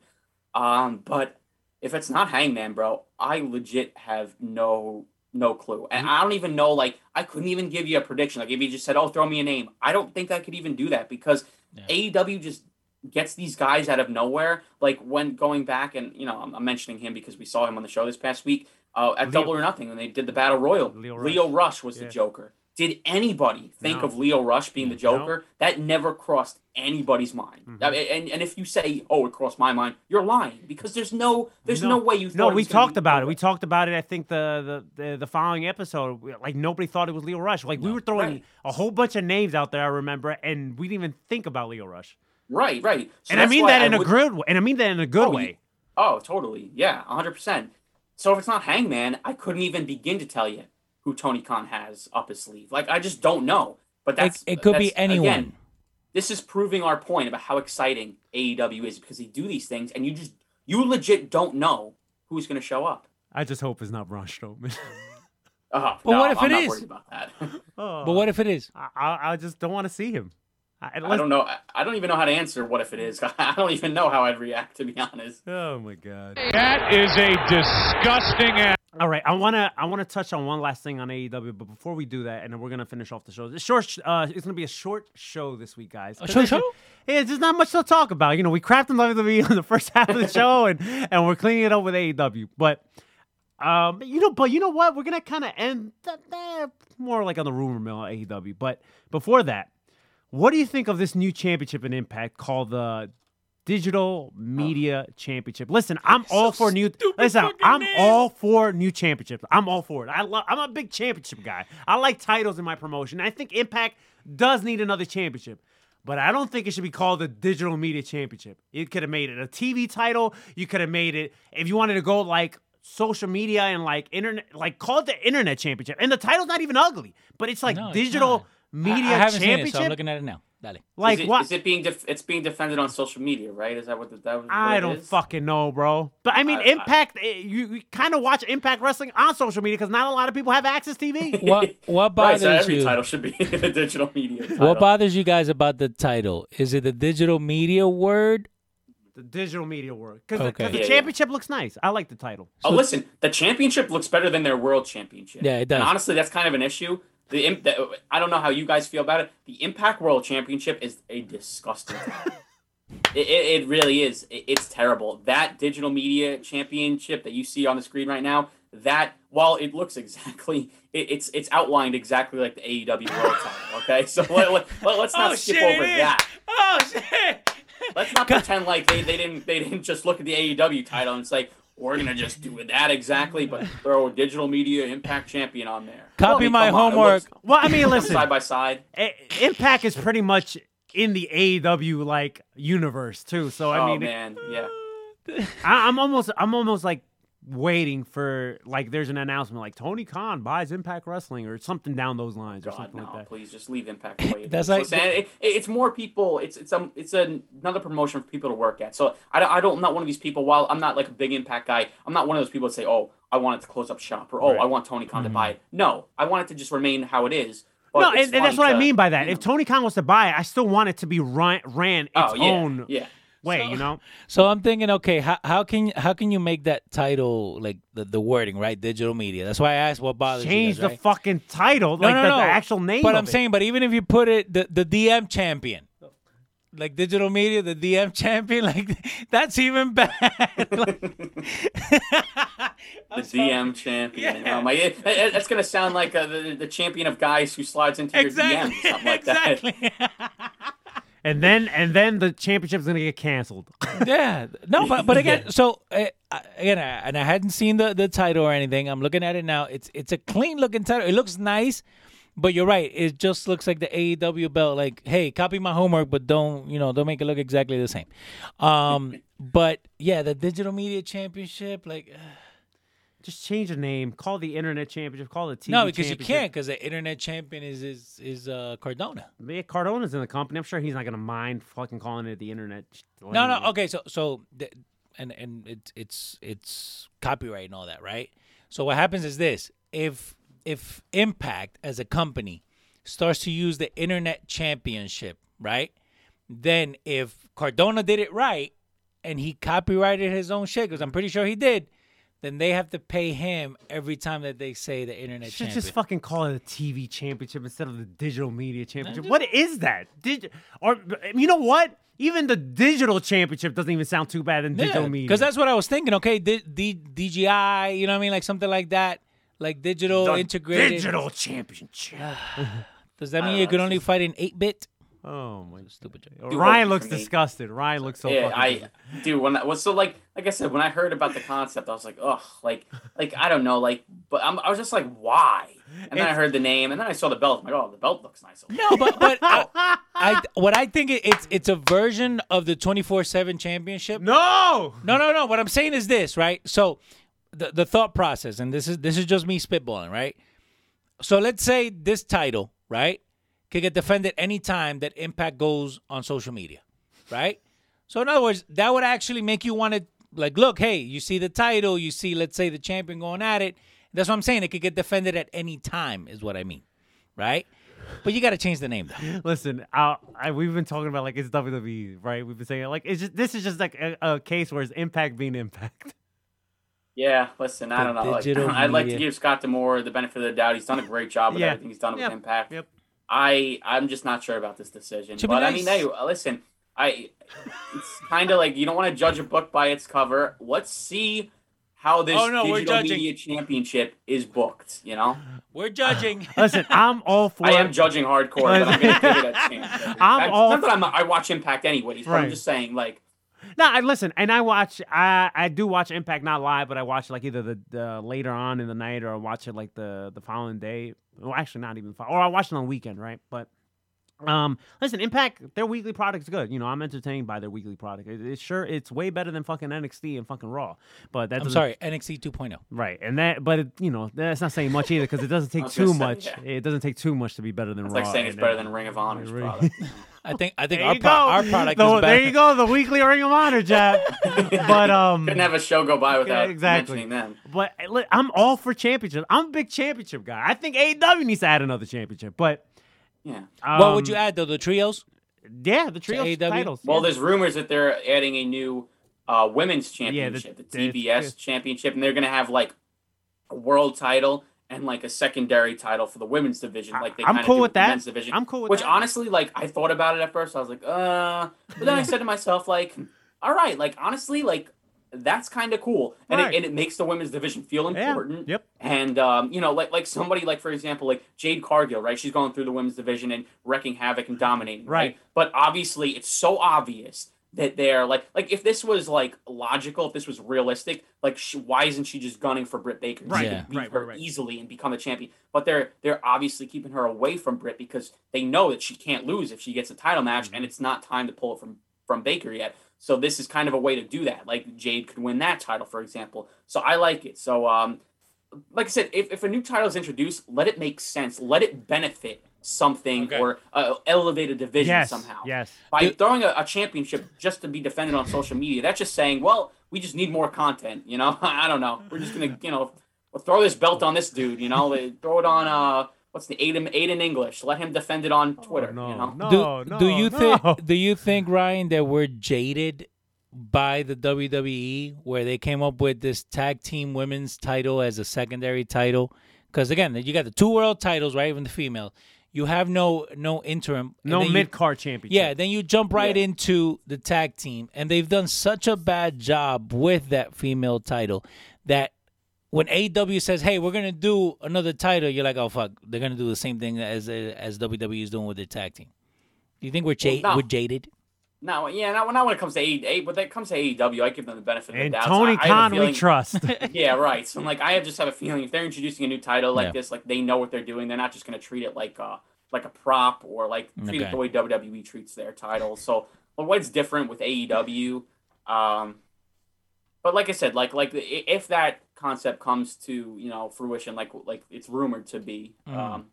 Speaker 4: Um, but if it's not Hangman, bro, I legit have no no clue. And I don't even know like I couldn't even give you a prediction. Like if you just said, "Oh, throw me a name." I don't think I could even do that because AEW just gets these guys out of nowhere. Like when going back and you know, I'm, I'm mentioning him because we saw him on the show this past week uh, at
Speaker 3: Leo-
Speaker 4: Double or Nothing when they did the Battle Royal.
Speaker 3: Leo
Speaker 4: Leo,
Speaker 3: Rush.
Speaker 4: Rush. was
Speaker 3: Yeah.
Speaker 4: the Joker. Did anybody think
Speaker 3: No.
Speaker 4: of Lio Rush being the
Speaker 3: No.
Speaker 4: Joker? That never crossed anybody's mind.
Speaker 3: Mm-hmm.
Speaker 4: I mean, and, and if you say, "Oh, it crossed my mind," you're lying because there's no there's no, way you.
Speaker 3: No, we talked about it. We talked about it. I think the the the, the following episode, like nobody thought it was Lio Rush. Like we were throwing
Speaker 4: Right.
Speaker 3: a whole bunch of names out there. I remember, and we didn't even think about Lio Rush.
Speaker 4: Right, right. So
Speaker 3: and I mean that in a
Speaker 4: would-
Speaker 3: good way. And I mean that in a good
Speaker 4: Oh,
Speaker 3: way.
Speaker 4: Oh, totally. Yeah, 100%. So if it's not Hangman, I couldn't even begin to tell you. Who Tony Khan has up his sleeve. Like I just don't know. But that's
Speaker 2: it could be
Speaker 4: that's-
Speaker 2: anyone.
Speaker 4: Again, this is proving our point about how exciting AEW is because they do these things and you just you legit don't know who's going to show up.
Speaker 3: I just hope it's not Braun Strowman.
Speaker 4: Uh,
Speaker 2: But
Speaker 4: no,
Speaker 2: what if
Speaker 4: I'm
Speaker 2: it
Speaker 4: not
Speaker 2: is?
Speaker 4: worried about that.
Speaker 3: oh,
Speaker 2: But what if it is?
Speaker 3: I, I, I just don't want to see him. I,
Speaker 4: I don't know. I- I don't even know how to answer. What if it is? I don't even know how I'd react to be honest.
Speaker 3: Oh my god.
Speaker 5: That is a disgusting act.
Speaker 3: All right, I wanna I wanna touch on one last thing on AEW, but before we do that, and then we're gonna finish off the show. It's short. Uh, it's gonna be a short show this week, guys.
Speaker 2: A short show?
Speaker 3: Yeah, there's not much to talk about. You know, we crapped on WWE in the first half of the show, and and we're cleaning it up with AEW. But um, you know, but you know what? We're gonna kind of end that, that more like on the rumor mill on AEW. But before that, what do you think of this new championship in Impact called the Digital oh. Media Championship? Listen, I'm all for new. Listen, I'm all for new championships. I'm all for it. I love. I'm a big championship guy. I like titles in my promotion. I think Impact does need another championship. But I don't think it should be called the Digital Media Championship. You could have made it a TV title. You could have made it if you wanted to go like social media and like internet, like call it the Internet Championship. And the title's not even ugly, but it's like
Speaker 2: No,
Speaker 3: Digital
Speaker 2: not.
Speaker 3: Media
Speaker 2: I, I haven't seen it,
Speaker 3: Championship.
Speaker 2: so I'm looking at it now. Dale.
Speaker 3: like
Speaker 4: is it,
Speaker 3: what?
Speaker 4: Is it being def- it's being defended on social media, right? Is that what the, that was?
Speaker 3: I don't
Speaker 4: is?
Speaker 3: fucking know, bro. But I mean,
Speaker 4: I- I-
Speaker 3: Impact. eh, you, you kind of watch Impact Wrestling on social media because not a lot of people have access TV.
Speaker 2: What what
Speaker 4: Right,
Speaker 2: bothers
Speaker 4: so every
Speaker 2: you?
Speaker 4: title should be the digital media. Title.
Speaker 2: What bothers you guys about the title? Is it the digital media word?
Speaker 3: the digital media world because
Speaker 2: Okay.
Speaker 3: the
Speaker 4: Yeah, yeah.
Speaker 3: championship looks nice. I like the title.
Speaker 4: Oh, listen, the championship looks better than their world championship.
Speaker 2: Yeah, it does.
Speaker 4: And honestly, that's kind of an issue. The, the I don't know how you guys feel about it. The Impact World Championship is a disgusting. it, it, it really is. It, it's terrible. That digital media championship that you see on the screen right now. That while it looks exactly, it, it's it's outlined exactly like the AEW World title. Okay, so let, let, us not
Speaker 2: Oh,
Speaker 4: skip
Speaker 2: shit,
Speaker 4: over that.
Speaker 2: Oh shit!
Speaker 4: Let's not pretend like they, they didn't they didn't just look at the AEW title and say we're gonna just do that exactly, but throw a digital media impact champion on there.
Speaker 2: Copy
Speaker 4: I mean,
Speaker 2: my
Speaker 4: come on,
Speaker 2: homework.
Speaker 4: looks
Speaker 3: Well, I mean, listen,
Speaker 4: side by side.
Speaker 3: Impact is pretty much in the AEW like universe too. So I
Speaker 4: oh
Speaker 3: mean,
Speaker 4: man, yeah.
Speaker 3: I, I'm almost, I'm almost like waiting for like there's an announcement like Tony Khan buys Impact Wrestling or something down those lines or something
Speaker 4: no,
Speaker 3: like that.
Speaker 4: please just leave Impact the
Speaker 2: That's like-
Speaker 4: Listen, it, it- it's more people. It's it's um it's a, another promotion for people to work at. So I don't, I don't I'm not one of these people. While I'm not like a big Impact guy, I'm not one of those people that say, oh, I want it to close up shop or oh,
Speaker 3: Right.
Speaker 4: I want Tony Khan to buy it. No, I want it to just remain how it is. But
Speaker 3: No, and, and that's
Speaker 4: fun
Speaker 3: what I mean by that.
Speaker 4: you know-
Speaker 3: If Tony Khan was to buy it, I still want it to be run, ran its
Speaker 4: oh yeah,
Speaker 3: own
Speaker 4: yeah.
Speaker 3: Way. You know,
Speaker 2: So I'm thinking, okay, how, how can how can you make that title like the, the wording right? Digital media. That's why I asked what bothers
Speaker 3: change
Speaker 2: you.
Speaker 3: Change
Speaker 2: the right?
Speaker 3: fucking title,
Speaker 2: No,
Speaker 3: like
Speaker 2: no,
Speaker 3: the,
Speaker 2: no.
Speaker 3: the actual name.
Speaker 2: But
Speaker 3: of
Speaker 2: I'm
Speaker 3: it.
Speaker 2: saying, but even if you put it the, the DM champion, like digital media, the DM champion, like that's even bad.
Speaker 4: the DM champion.
Speaker 2: Yeah.
Speaker 4: Oh, my, it, it- it's gonna sound like uh, the, the champion of guys who slides into your
Speaker 2: exactly.
Speaker 4: DM, something like that.
Speaker 3: And then and then the championship's gonna get canceled.
Speaker 2: yeah. No, but but again, so uh, again, I, and I hadn't seen the the title or anything. I'm looking at it now. It's it's a clean looking title. It looks nice. But you're right. It just looks like the AEW belt. Like, hey, copy my homework, but don't you know? Don't make it look exactly the same. Um, but yeah, the digital media championship. Like,
Speaker 3: Just change the name. Call the Internet Championship. Call it TV.
Speaker 2: no, because you can't. Because the internet champion is is is uh, Cardona.
Speaker 3: Yeah, Cardona's in the company. I'm sure he's not gonna mind fucking calling it the Internet.
Speaker 2: No, no. Okay, so so the, and and it's it's it's copyright and all that, right? So what happens is this: if if Impact as a company starts to use the Internet Championship, right? Then if Cardona did it right and he copyrighted his own shit, because I'm pretty sure he did, then they have to pay him every time that they say the Internet
Speaker 3: Should
Speaker 2: Champion.
Speaker 3: just fucking call it a TV championship instead of the digital media championship. What is that? Did or you know what? Even the digital championship doesn't even sound too bad in digital media.
Speaker 2: Because that's what I was thinking. Okay, D- D- DGI, you know what I mean, like something like that, like digital
Speaker 3: The
Speaker 2: integrated.
Speaker 3: digital championship.
Speaker 2: Does that mean you can only
Speaker 4: just-
Speaker 2: fight in eight bit?
Speaker 3: Oh my
Speaker 2: Stupid joke.
Speaker 4: Too
Speaker 3: Ryan looks disgusted. Ryan looks so
Speaker 4: yeah, I do. When that was so like like I said, when I heard about the concept, I was like, ugh, like like I don't know, like, but I'm, I was just like, why? And then I heard the name, and then I saw the belt. I'm like, oh, the belt looks nice.
Speaker 2: No, but but I, I what I think it, it's it's a version of the twenty four seven championship.
Speaker 3: No.
Speaker 2: No, no, no. What I'm saying is this, right? So the the thought process, and this is this is just me spitballing, right? So let's say this title, right, could get defended any time that Impact goes on social media, right? So in other words, that would actually make you want to like look, hey, you see the title, you see, let's say the champion going at it. That's what I'm saying. It could get defended at any time, is what I mean, right? But you got to change the name though.
Speaker 3: Listen, I, I, we've been talking about like it's WWE, right? We've been saying like it's just this is just like a, a case where it's Impact being Impact.
Speaker 4: Yeah, listen, I
Speaker 2: The
Speaker 4: don't know. Like, I'd like to give Scott D'Amore the benefit of the doubt. He's done a great job with
Speaker 3: Yeah.
Speaker 4: everything he's done
Speaker 3: Yep.
Speaker 4: with Impact.
Speaker 3: Yep.
Speaker 4: I I'm just not sure about this decision.
Speaker 2: Should be
Speaker 4: but I mean, hey, uh, listen, I it's kind of like you don't want to judge a book by its cover. Let's see how this
Speaker 2: Oh, no, we're
Speaker 4: digital
Speaker 2: judging.
Speaker 4: media championship is booked. You know,
Speaker 2: We're judging.
Speaker 3: Listen, I'm all for.
Speaker 4: I am judging hardcore, but I'm gonna give it a chance.
Speaker 3: I'm
Speaker 4: That's-
Speaker 3: all-
Speaker 4: not that I'm, I watch Impact anyways, but
Speaker 3: Right.
Speaker 4: I'm just saying, like,
Speaker 3: No, I listen, and I watch. I I do watch Impact not live, but I watch like either the, the later on in the night or I watch it like the the following day. Well, actually, not even or I watch it on the weekend, right? But um, listen, Impact their weekly product's good. You know, I'm entertained by their weekly product. It, it's sure it's way better than fucking NXT and fucking Raw. But that
Speaker 2: I'm sorry, NXT 2.0.
Speaker 3: Right, and that, but it, you know, that's not saying much either because it doesn't take too
Speaker 4: say,
Speaker 3: much.
Speaker 4: yeah.
Speaker 3: It doesn't take too much to be better than
Speaker 4: it's
Speaker 3: Raw.
Speaker 4: like saying it's
Speaker 3: and
Speaker 4: better than Ring of Honor's product.
Speaker 2: I think I think our pro- our product
Speaker 3: The-
Speaker 2: is better.
Speaker 3: There you go, the weekly Ring of Honor jab. but um,
Speaker 4: Couldn't have a show go by without
Speaker 3: exactly.
Speaker 4: mentioning them.
Speaker 3: But uh, I'm all for championship. I'm a big championship guy. I think AEW needs to add another championship. But
Speaker 4: Yeah.
Speaker 3: um,
Speaker 2: what would you add though? The trios?
Speaker 3: Yeah, the trios
Speaker 2: AEW?
Speaker 3: titles.
Speaker 4: Well,
Speaker 3: yeah.
Speaker 4: there's rumors that they're adding a new uh, women's
Speaker 3: Yeah, the-
Speaker 4: championship, the,
Speaker 3: the-
Speaker 4: TBS championship, and they're gonna have like a world title and like a secondary title for the women's division, like they
Speaker 3: I'm cool with that.
Speaker 4: men's division.
Speaker 3: I'm cool with
Speaker 4: Which
Speaker 3: that.
Speaker 4: honestly, like I thought about it at first, I was like, uh, but then I said to myself, like, all right, like honestly, like that's kind of cool, and
Speaker 3: Right.
Speaker 4: it, and it makes the women's division feel
Speaker 3: Yeah,
Speaker 4: important.
Speaker 3: yep.
Speaker 4: And um, you know, like like somebody like for example, like Jade Cargill, right? She's going through the women's division and wrecking havoc and dominating, right?
Speaker 3: Right.
Speaker 4: But obviously, it's so obvious that they're like like if this was like logical, if this was realistic, like sh why isn't she just gunning for Britt Baker?
Speaker 3: Right,
Speaker 2: Yeah.
Speaker 4: beat
Speaker 3: right,
Speaker 4: her
Speaker 3: right, right.
Speaker 4: easily and become a champion. But they're they're obviously keeping her away from Britt because they know that she can't lose if she gets a title match,
Speaker 3: Mm-hmm.
Speaker 4: and it's not time to pull it from from Baker yet. So this is kind of a way to do that. Like Jade could win that title, for example. So I like it. So um, like I said, if, if a new title is introduced, let it make sense. Let it benefit something
Speaker 2: Okay.
Speaker 4: or uh, elevate a division
Speaker 3: yes,
Speaker 4: somehow.
Speaker 3: yes.
Speaker 4: By throwing a, a championship just to be defended on social media, that's just saying, well, we just need more content. You know, I don't know. We're just gonna, you know, we'll throw this belt on this dude. You know, throw it on uh, what's the Aiden Aiden English? Let him defend it on Twitter.
Speaker 3: Oh, no,
Speaker 4: you know,
Speaker 3: no,
Speaker 2: do,
Speaker 3: no,
Speaker 2: do you
Speaker 3: no.
Speaker 2: think do you think Ryan that we're jaded by the WWE where they came up with this tag team women's title as a secondary title? Because again, you got the two world titles, right? Even the female. You have no no interim.
Speaker 3: no mid card championship?
Speaker 2: Yeah, then you jump right
Speaker 4: Yeah.
Speaker 2: into the tag team, and they've done such a bad job with that female title that when AEW says, "Hey, we're gonna do another title," you're like, "Oh fuck, they're gonna do the same thing as as WWE is doing with their tag team." Do you think we're ja-
Speaker 4: no.
Speaker 2: we're jaded?
Speaker 4: No, yeah, not, not when it comes to AEW, but that comes to AEW, I give them the benefit of the
Speaker 3: And
Speaker 4: doubt.
Speaker 3: Tony
Speaker 4: I, I have a
Speaker 3: Khan, we trust.
Speaker 4: yeah, right. So like, I have just have a feeling if they're introducing a new title like
Speaker 2: Yeah.
Speaker 4: this, like they know what they're doing. They're not just going to treat it like uh like a prop or like treat
Speaker 2: Okay.
Speaker 4: it the way WWE treats their titles. So but what's different with AEW? Um, but like I said, like like if that concept comes to you know fruition, like like it's rumored to be.
Speaker 2: Mm.
Speaker 4: Um,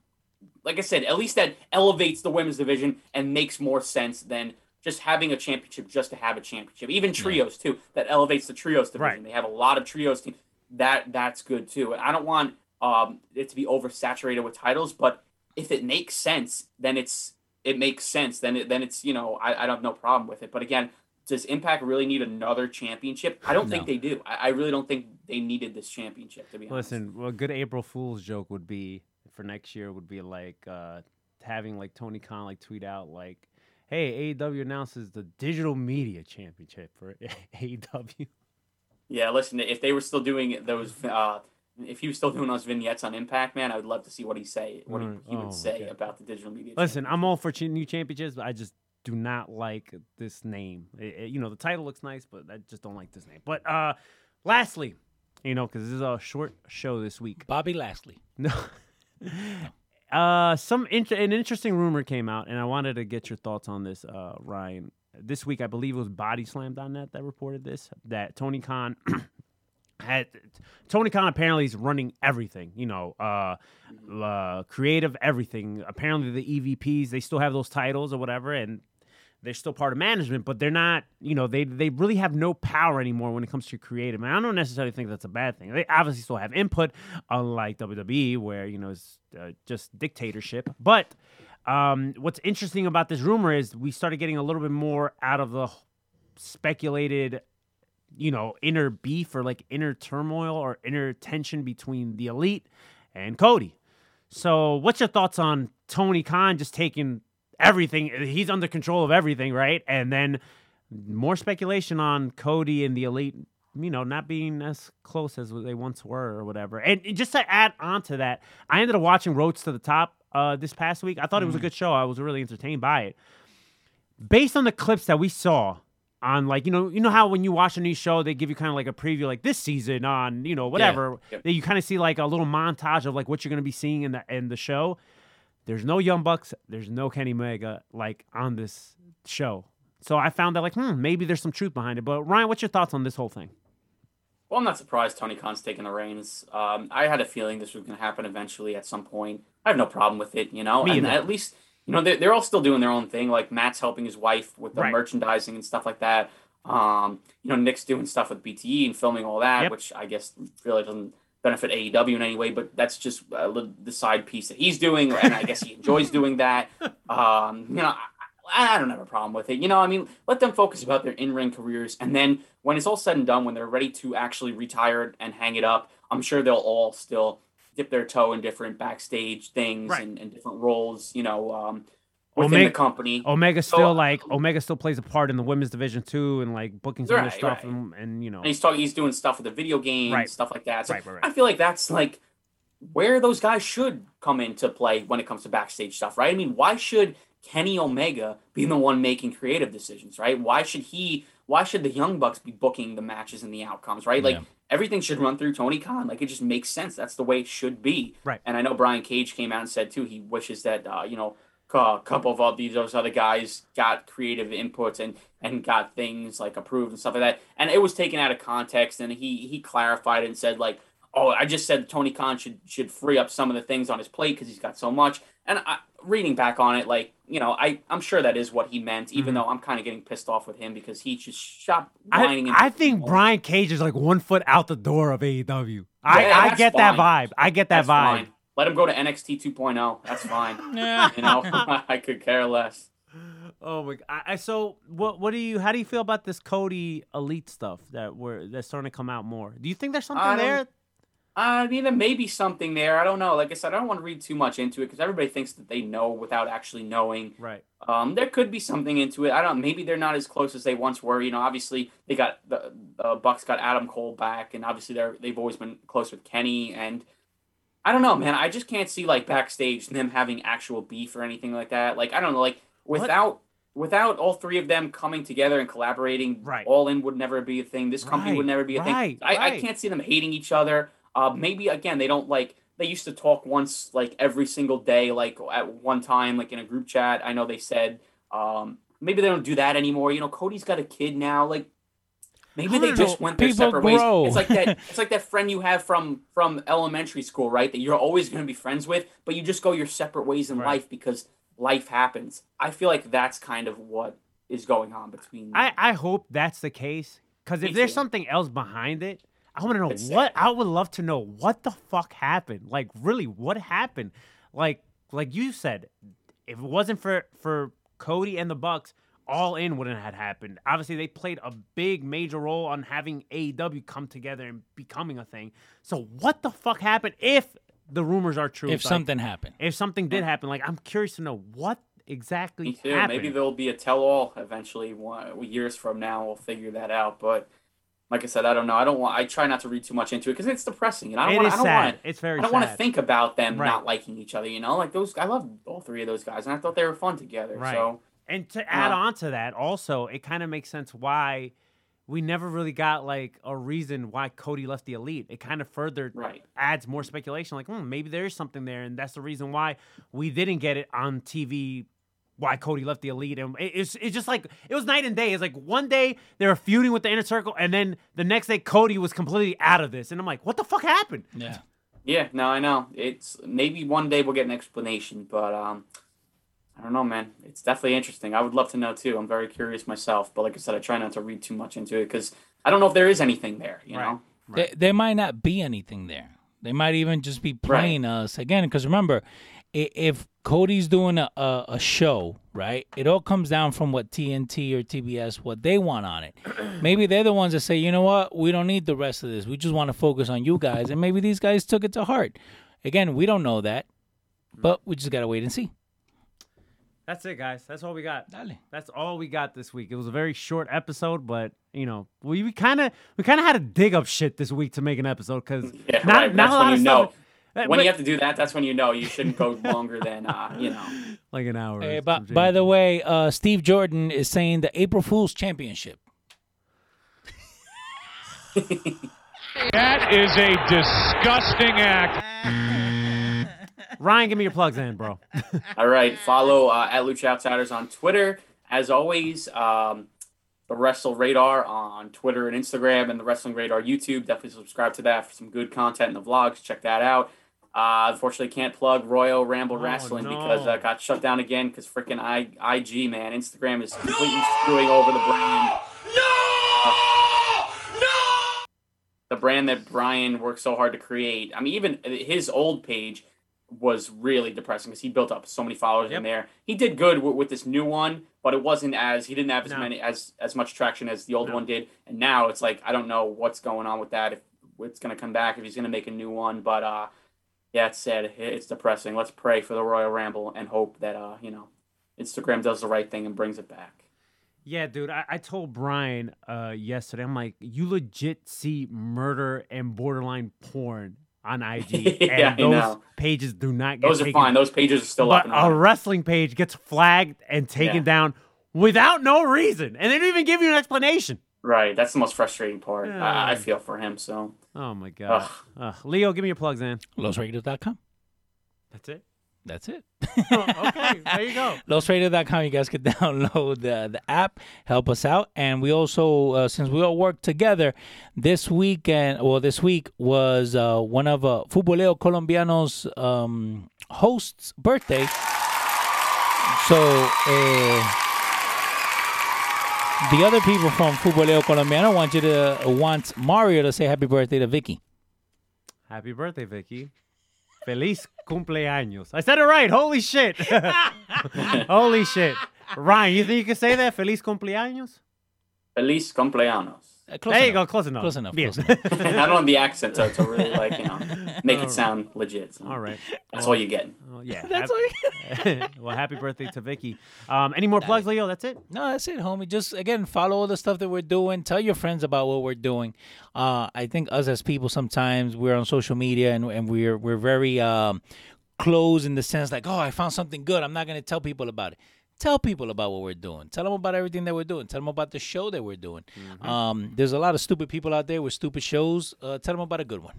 Speaker 4: like I said, at least that elevates the women's division and makes more sense than just having a championship just to have a championship. Even trios too, that elevates the trios division.
Speaker 3: Right.
Speaker 4: They have a lot of trios teams. That that's good too. And I don't want um, it to be oversaturated with titles, but if it makes sense, then it's it makes sense. Then it, then it's you know I, I don't have no problem with it. But again, does Impact really need another championship? I don't think they do. I, I really don't think they needed this championship to be honest.
Speaker 3: Listen, a good April Fool's joke would be for next year would be like uh, having like Tony Khan like tweet out like, "Hey, AEW announces the Digital Media Championship for AEW."
Speaker 4: Yeah, listen, if they were still doing those, uh, if he was still doing those vignettes on Impact, man, I would love to see what he say, what
Speaker 3: Mm,
Speaker 4: he, he
Speaker 3: oh,
Speaker 4: would say
Speaker 3: okay.
Speaker 4: about the digital media.
Speaker 3: Listen, I'm all for ch- new championships, but I just do not like this name. It- it- you know, the title looks nice, but I just don't like this name. But uh, lastly, you know, because this is a short show this week.
Speaker 2: Bobby Lastly.
Speaker 3: No. Uh, some int- an interesting rumor came out, and I wanted to get your thoughts on this, uh, Ryan. This week, I believe it was BodySlam.net that reported this that Tony Khan had Tony Khan apparently is running everything, you know, uh, uh, creative everything. Apparently, the EVPs they still have those titles or whatever, and they're still part of management, but they're not. You know, they they really have no power anymore when it comes to creative. And I don't necessarily think that's a bad thing. They obviously still have input, unlike WWE, where you know it's uh, just dictatorship. But um, what's interesting about this rumor is we started getting a little bit more out of the speculated you know, inner beef or like inner turmoil or inner tension between the elite and Cody. So, what's your thoughts on Tony Khan just taking everything? He's under control of everything, right? And then more speculation on Cody and the elite, you know, not being as close as they once were or whatever. And just to add on to that, I ended up watching Rhodes to the Top uh, this past week. I thought it was a good show. I was really entertained by it. Based on the clips that we saw, on like you know you know how when you watch a new show they give you kind of like a preview like this season on you know whatever
Speaker 4: Yep.
Speaker 3: that you kind of see like a little montage of like what you're going to be seeing in the in the show there's no young bucks there's no kenny omega like on this show so i found that like hmm maybe there's some truth behind it but ryan what's your thoughts on this whole thing
Speaker 4: Well, I'm not surprised Tony Khan's taking the reins. Um, I had a feeling this was going to happen eventually at some point. I have no problem with it, you know.
Speaker 3: Me
Speaker 4: and
Speaker 3: either.
Speaker 4: at least, you know, they're, they're all still doing their own thing. Like Matt's helping his wife with the
Speaker 3: Right.
Speaker 4: merchandising and stuff like that. Um, you know, Nick's doing stuff with BTE and filming all that,
Speaker 3: Yep.
Speaker 4: which I guess really doesn't benefit AEW in any way. But that's just uh, the side piece that he's doing, and I guess he enjoys doing that. Um, you know. I, I don't have a problem with it. You know, I mean, let them focus about their in-ring careers, and then when it's all said and done, when they're ready to actually retire and hang it up, I'm sure they'll all still dip their toe in different backstage things
Speaker 3: Right.
Speaker 4: and, and different roles. You know, um, within
Speaker 3: Omega-
Speaker 4: the company.
Speaker 3: omega still
Speaker 4: uh,
Speaker 3: like omega still plays a part in the women's division too and like booking some of
Speaker 4: Right,
Speaker 3: stuff
Speaker 4: right.
Speaker 3: and, and you know
Speaker 4: And he's talking. He's doing stuff with the video games,
Speaker 3: Right.
Speaker 4: stuff like that. So
Speaker 3: right.
Speaker 4: I feel like that's like where those guys should come into play when it comes to backstage stuff, right? I mean, why should Kenny Omega be the one making creative decisions, right? Why should he? Why should the Young Bucks be booking the matches and the outcomes, right? Like
Speaker 2: Yeah.
Speaker 4: everything should run through Tony Khan. Like it just makes sense. That's the way it should be.
Speaker 3: Right.
Speaker 4: And I know Brian Cage came out and said too he wishes that uh, you know a couple of all these those other guys got creative inputs and and got things like approved and stuff like that. And it was taken out of context, and he he clarified and said like, "Oh, I just said Tony Khan should should free up some of the things on his plate because he's got so much." And I, reading back on it, like you know, I I'm sure that is what he meant, even though I'm kind of getting pissed off with him because he just stopped whining.
Speaker 3: Mm-hmm. I, I think Brian Cage is like one foot out the door of AEW. I,
Speaker 4: Yeah,
Speaker 3: I
Speaker 4: that's
Speaker 3: get that vibe. I get that
Speaker 4: That's
Speaker 3: vibe.
Speaker 4: fine. Let him go to NXT 2.0. That's fine.
Speaker 2: Yeah.
Speaker 4: you know, I could care less.
Speaker 3: Oh my! I, I so what? What do you? How do you feel about this Cody Elite stuff that we're that's starting to come out more? Do you think there's something
Speaker 4: I
Speaker 3: there?
Speaker 4: I mean, there may be something there. I don't know. Like I said, I don't want to read too much into it because everybody thinks that they know without actually knowing.
Speaker 3: Right.
Speaker 4: Um, there could be something into it. I don't. Maybe they're not as close as they once were. You know, obviously they got the uh, Bucks got Adam Cole back, and obviously they're they've always been close with Kenny. And I don't know, man. I just can't see like backstage them having actual beef or anything like that. Like I don't know, like without. Without all three of them coming together and collaborating,
Speaker 3: Right.
Speaker 4: All In would never be a thing. This company
Speaker 3: Right,
Speaker 4: would never be a
Speaker 3: right,
Speaker 4: thing. I, I can't see them hating each other. Uh, maybe again they don't like they used to talk once like every single day like at one time like in a group chat. I know they said um, maybe they don't do that anymore. You know, Cody's got a kid now. Like maybe they just went their separate
Speaker 2: grow.
Speaker 4: ways. It's like that. It's like that friend you have from from elementary school, right? That you're always going to be friends with, but you just go your separate ways in
Speaker 3: Right.
Speaker 4: life because life happens. I feel like that's kind of what is going on between.
Speaker 3: I I hope that's the case because if there's something else behind it, I want to know
Speaker 4: It's
Speaker 3: what.
Speaker 4: sad.
Speaker 3: I would love to know what the fuck happened. Like really, what happened? Like like you said, if it wasn't for for Cody and the Bucks. All in wouldn't have happened. Obviously, they played a big major role on having AEW come together and becoming a thing. So, what the fuck happened if the rumors are true?
Speaker 2: If
Speaker 3: Like,
Speaker 2: something happened.
Speaker 3: if something did happen, like I'm curious to know what exactly
Speaker 4: Me too.
Speaker 3: happened.
Speaker 4: Maybe there'll be a tell-all eventually. One, years from now, we'll figure that out. But like I said, I don't know. I don't want. I try not to read too much into it because it's depressing, and I don't want.
Speaker 3: is
Speaker 4: I don't want.
Speaker 3: It's very
Speaker 4: I don't want to think about them
Speaker 3: Right.
Speaker 4: not liking each other. You know, like those. I love all three of those guys, and I thought they were fun together.
Speaker 3: Right.
Speaker 4: So
Speaker 3: And to add
Speaker 4: Uh,
Speaker 3: on to that, also, it kind of makes sense why we never really got like a reason why Cody left the elite. It kind of further
Speaker 4: Right.
Speaker 3: adds more speculation. Like, hmm, maybe there is something there, and that's the reason why we didn't get it on TV why Cody left the elite, and it's it's just like it was night and day. It's like one day they were feuding with the inner circle, and then the next day Cody was completely out of this, and I'm like, what the fuck happened?
Speaker 2: Yeah.
Speaker 4: Yeah, no, I know. It's maybe one day we'll get an explanation, but um, I don't know, man. It's definitely interesting. I would love to know too. I'm very curious myself, but like I said, I try not to read too much into it because I don't know if there is anything there. You
Speaker 3: Right.
Speaker 4: know?
Speaker 2: There, there might not be anything there. They might even just be playing us again. Because remember, if Cody's doing a, a, a show, right? It all comes down from what TNT or TBS what they want on it. maybe they're the ones that say, you know what, we don't need the rest of this. We just want to focus on you guys. And maybe these guys took it to heart. Again, we don't know that, but we just gotta wait and see.
Speaker 3: That's it, guys. That's all we got.
Speaker 2: Dale.
Speaker 3: That's all we got this week. It was a very short episode, but you know, we, we kind of we kind of had to dig up shit this week to make an episode because
Speaker 4: Yeah,
Speaker 3: not,
Speaker 4: right.
Speaker 3: not
Speaker 4: That's
Speaker 3: a lot
Speaker 4: when
Speaker 3: of
Speaker 4: you
Speaker 3: stuff.
Speaker 4: know. When
Speaker 3: but-
Speaker 4: you have to do that, that's when you know you shouldn't go longer than uh, you know.
Speaker 3: like an hour.
Speaker 2: Hey,
Speaker 3: or
Speaker 2: by, by the way, uh, Steve Jordan is saying the April Fool's Championship.
Speaker 5: That is a disgusting act.
Speaker 3: Ryan, give me your plugs in, bro.
Speaker 4: All right, follow uh, at Lucha Outsiders on Twitter. As always, um, the Wrestle Radar on Twitter and Instagram, and the Wrestling Radar YouTube. Definitely subscribe to that for some good content in the vlogs. Check that out. Uh, unfortunately, can't plug Royal Ramble
Speaker 3: Oh,
Speaker 4: Wrestling
Speaker 3: no.
Speaker 4: because uh, got shut down again because freaking IG man, Instagram is completely screwing over the brand. No! the brand that Brian worked so hard to create. I mean, even his old page was really depressing because he built up so many followers
Speaker 3: Yep.
Speaker 4: in there. He did good w- with this new one, but it wasn't as he didn't have as
Speaker 3: No.
Speaker 4: many as as much traction as the old
Speaker 3: No.
Speaker 4: one did. And now it's like I don't know what's going on with that. If it's gonna come back, if he's gonna make a new one, but uh, yeah, it's sad. It's depressing. Let's pray for the Royal Ramble and hope that uh, you know, Instagram does the right thing and brings it back.
Speaker 3: Yeah, dude. I, I told Brian uh, yesterday. I'm like, you legit see murder and borderline porn on IG,
Speaker 4: Yeah,
Speaker 3: and
Speaker 4: I
Speaker 3: those
Speaker 4: know.
Speaker 3: pages do not get
Speaker 4: Those are fine. Those pages are still up
Speaker 3: but
Speaker 4: and
Speaker 3: a
Speaker 4: running.
Speaker 3: wrestling page gets flagged and taken
Speaker 4: Yeah.
Speaker 3: down without no reason, and they don't even give you an explanation.
Speaker 4: Right, that's the most frustrating part.
Speaker 3: Yeah.
Speaker 4: I, I feel for him. So
Speaker 3: Oh my god. Ugh. Leo, give me your plugs in.
Speaker 2: LosRadios.com.
Speaker 3: That's it.
Speaker 2: That's it.
Speaker 3: okay, there you go.
Speaker 2: LosRadio.com. You guys can download the, the app, help us out, and we also, uh, since we all work together, this weekend, well, this week was uh, one of uh, Futboleo Colombiano's um, hosts' birthday. So, uh, the other people from Futboleo Colombiano want you to want Mario to say happy birthday to Vicky.
Speaker 3: Happy birthday, Vicky. Feliz cumpleaños. I said it right. Holy shit. Holy shit. Ryan, you think you can say that? Feliz cumpleaños?
Speaker 4: Feliz cumpleaños.
Speaker 2: Uh, close
Speaker 3: there you
Speaker 2: enough.
Speaker 3: go. Close enough.
Speaker 2: Close enough,
Speaker 3: Bien.
Speaker 2: close enough.
Speaker 4: I don't have the accent to, to really like you know make it sound legit. So
Speaker 3: All right.
Speaker 4: that's all you get.
Speaker 3: Well, yeah.
Speaker 2: That's
Speaker 3: hap- well, happy birthday to Vicky. Um, any more plugs, Leo? That's it.
Speaker 2: No, that's it, homie. Just again, follow all the stuff that we're doing. Tell your friends about what we're doing. Uh, I think us as people sometimes we're on social media and, and we're we're very um, closed in the sense like, oh, I found something good. I'm not gonna tell people about it. Tell people about what we're doing. Tell them about everything that we're doing. Tell them about the show that we're doing. Um, there's a lot of stupid people out there with stupid shows. Uh, tell them about a good one.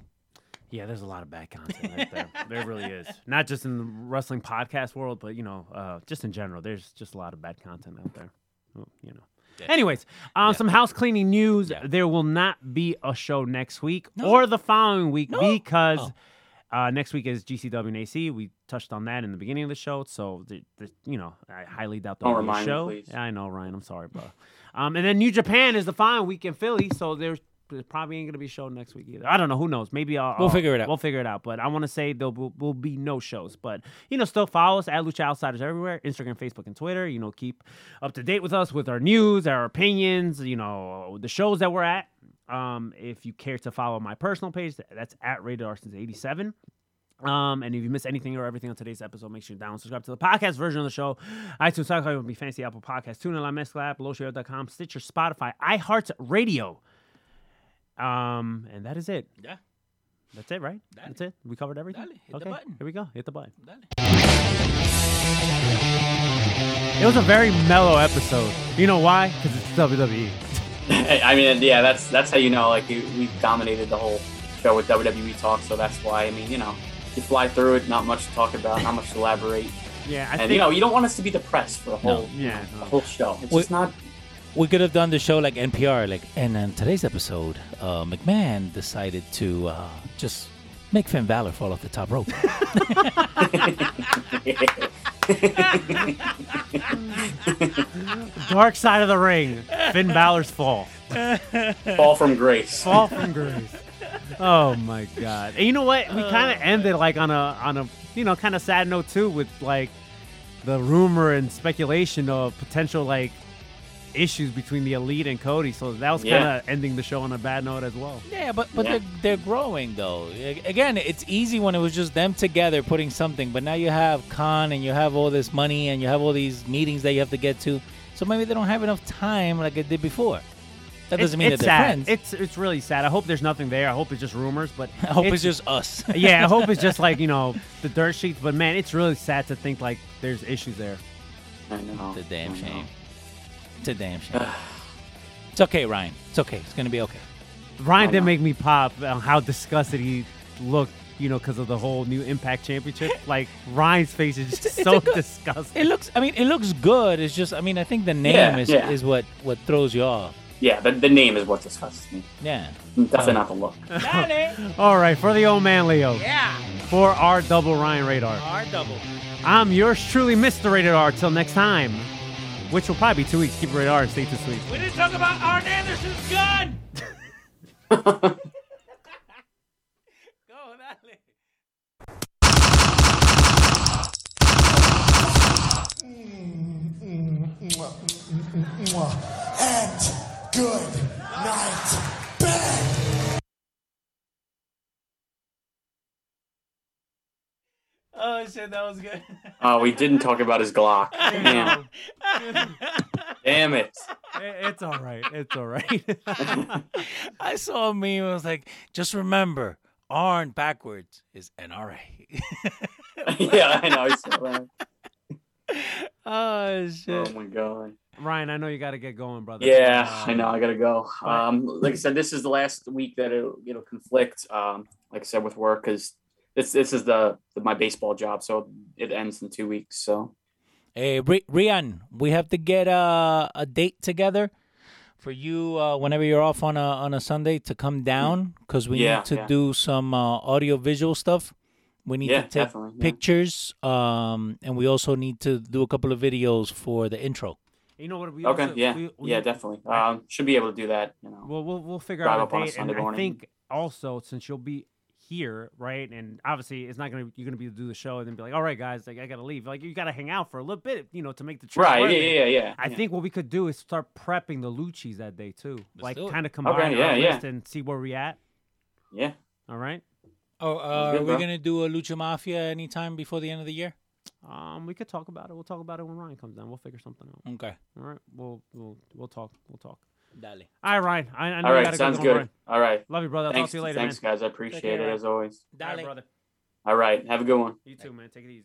Speaker 3: Yeah, there's a lot of bad content out there. there really is. Not just in the wrestling podcast world, but you know, uh, just in general. There's just a lot of bad content out there. Well, You know. Anyways, um, some house cleaning news.
Speaker 2: Yeah.
Speaker 3: There will not be a show next week or the following week because
Speaker 2: Oh.
Speaker 3: Uh, next week is GCW and AC. We touched on that in the beginning of the show, so the, the, you know I highly doubt
Speaker 4: Don't
Speaker 3: there'll be a
Speaker 4: me,
Speaker 3: show. Yeah, I know, Ryan. I'm sorry, bro. Um, and then New Japan is the final week in Philly, so there's. There probably ain't gonna be a show next week either. I don't know. Who knows? Maybe I'll.
Speaker 2: We'll
Speaker 3: I'll-
Speaker 2: figure it out.
Speaker 3: We'll figure it out. But I want to say there will, will be no shows. But you know, still follow us at Lucha Outsiders everywhere: Instagram, Facebook, and Twitter. You know, keep up to date with us with our news, our opinions. You know, the shows that we're at. Um, if you care to follow my personal page, that's at Rated R since '87. Um, and if you miss anything or everything on today's episode, make sure you down and subscribe to the podcast version of the show. iTunes, SoundCloud, Be Fancy, Apple Podcast, TuneIn, La Mezcla app, LowShare.com, Stitcher, Spotify, iHeartRadio. Um, and that is it.
Speaker 2: Yeah.
Speaker 3: That's it, right? That's it. We covered everything.
Speaker 2: Dale, hit the
Speaker 3: okay,
Speaker 2: button.
Speaker 3: here we go. Hit the button.
Speaker 2: Dale.
Speaker 3: It was a very mellow episode. You know why? Because it's WWE.
Speaker 4: I mean, yeah, that's that's how you know. Like we we dominated the whole show with WWE talk, so that's why. I mean, you know, you fly through it, not much to talk about, not much to elaborate.
Speaker 3: Yeah, I
Speaker 4: and
Speaker 3: think.
Speaker 4: you know, you don't want us to be depressed for the whole
Speaker 3: yeah.
Speaker 4: the whole show. It's
Speaker 2: Wait.
Speaker 4: just not.
Speaker 2: We could have done the show like NPR, like, and in today's episode, uh, McMahon decided to uh, just make Finn Balor fall off the top rope.
Speaker 3: Dark side of the ring. Finn Balor's fall.
Speaker 4: Fall from grace.
Speaker 3: Fall from grace. Oh my god. And you know what? We kind of oh. ended like on a on a you know kind of sad note too with like the rumor and speculation of potential like issues between the elite and Cody. So that was kind
Speaker 4: Yeah.
Speaker 3: of ending the show on a bad note as well.
Speaker 2: yeah, but but
Speaker 4: Yeah.
Speaker 2: they're they're growing though. Again, it's easy when it was just them together putting something, but now you have Khan and you have all this money and you have all these meetings that you have to get to. So maybe they don't have enough time like it did before. That doesn't mean
Speaker 3: it's
Speaker 2: that they're
Speaker 3: sad.
Speaker 2: friends.
Speaker 3: It's it's really sad. I hope there's nothing there. I hope it's just rumors, but
Speaker 2: I hope it's, just us.
Speaker 3: yeah, I hope it's just like you know the dirt sheets. But man, it's really sad to think like there's issues there.
Speaker 4: I know.
Speaker 2: It's a damn
Speaker 4: I know.
Speaker 2: shame. It's a damn shame. it's okay, Ryan. It's okay. It's gonna be okay.
Speaker 3: Ryan did
Speaker 4: know.
Speaker 3: make me pop on how disgusted he looked, you know, because of the whole new Impact Championship. Like Ryan's face is just
Speaker 2: it's
Speaker 3: so
Speaker 2: a good-
Speaker 3: disgusting.
Speaker 2: It looks. I mean, it looks good. It's just. I mean, I think the name
Speaker 4: Yeah,
Speaker 2: is
Speaker 4: yeah.
Speaker 2: is what what throws you off.
Speaker 4: Yeah, the, the name is what disgusts me.
Speaker 2: Yeah.
Speaker 4: Definitely uh, not the look.
Speaker 3: All right, for the old man Leo,
Speaker 2: Yeah.
Speaker 3: for our double Ryan radar,
Speaker 2: R double.
Speaker 3: I'm yours truly, Mr. Rated R. Till next time, which will probably be two weeks. Keep it rated R and stay too sweet.
Speaker 2: We didn't talk about Arn Anderson's gun. Go, dale.
Speaker 6: And good night, Ben.
Speaker 2: Oh shit, that was good.
Speaker 4: Oh, we didn't talk about his Glock. Damn. Damn it.
Speaker 3: It's all right. It's all right.
Speaker 2: I saw a meme. I was like, just remember, Arn backwards is NRA.
Speaker 4: yeah, I know. He's so right.
Speaker 2: oh shit.
Speaker 4: Oh my god.
Speaker 3: Ryan, I know you got to get going, brother.
Speaker 4: Yeah,
Speaker 3: Uh,
Speaker 4: I know. I gotta go. Um, like I said, this is the last week that it'll, it'll conflict. Um, like I said, with work because this this is the, the my baseball job, so it ends in two weeks. So
Speaker 2: Hey, Ri- Rian, we have to get a, a date together for you uh, whenever you're off on a on a Sunday to come down because we
Speaker 4: Yeah,
Speaker 2: need to
Speaker 4: yeah.
Speaker 2: do some uh, audio visual stuff. We need
Speaker 4: Yeah,
Speaker 2: to take
Speaker 4: definitely, yeah.
Speaker 2: pictures, um, and we also need to do a couple of videos for the intro.
Speaker 3: You know what? We
Speaker 4: okay,
Speaker 3: also,
Speaker 4: yeah,
Speaker 3: we, we,
Speaker 4: yeah, definitely. Um, should be able to do that. You know.
Speaker 3: Well, we'll we'll figure out
Speaker 4: up
Speaker 3: a
Speaker 4: on a
Speaker 3: date, and
Speaker 4: Sunday
Speaker 3: I
Speaker 4: morning.
Speaker 3: think also since you'll be here, right? And obviously, it's not gonna you're gonna be able to do the show and then be like, all right, guys, like I gotta leave. Like you gotta hang out for a little bit, you know, to make the trip.
Speaker 4: Right?
Speaker 3: worth
Speaker 4: Yeah, yeah, yeah. yeah.
Speaker 3: I
Speaker 4: yeah.
Speaker 3: think what we could do is start prepping the Lucci's that day too,
Speaker 2: Let's
Speaker 3: like kind of combine
Speaker 4: yeah, yeah.
Speaker 3: list and see where we at.
Speaker 4: Yeah.
Speaker 3: All right.
Speaker 2: Oh, uh,
Speaker 4: good,
Speaker 2: are we
Speaker 4: bro.
Speaker 2: gonna do a Lucha Mafia anytime before the end of the year?
Speaker 3: Um, we could talk about it. We'll talk about it when Ryan comes down. We'll figure something out.
Speaker 2: Okay.
Speaker 3: All right. We'll we'll we'll talk. We'll talk.
Speaker 2: Dale.
Speaker 3: All right, Ryan. I, I know
Speaker 4: All
Speaker 3: you
Speaker 4: right.
Speaker 3: gotta
Speaker 4: Sounds
Speaker 3: go,
Speaker 4: good.
Speaker 3: Ryan.
Speaker 4: All right.
Speaker 3: Love you, brother. I'll
Speaker 4: Thanks,
Speaker 3: talk to you later,
Speaker 4: thanks,
Speaker 3: man.
Speaker 4: guys. I appreciate
Speaker 3: care,
Speaker 4: it
Speaker 3: man.
Speaker 4: as always.
Speaker 3: All right, brother.
Speaker 4: All right. Have a good one.
Speaker 3: You too, man. Take it easy.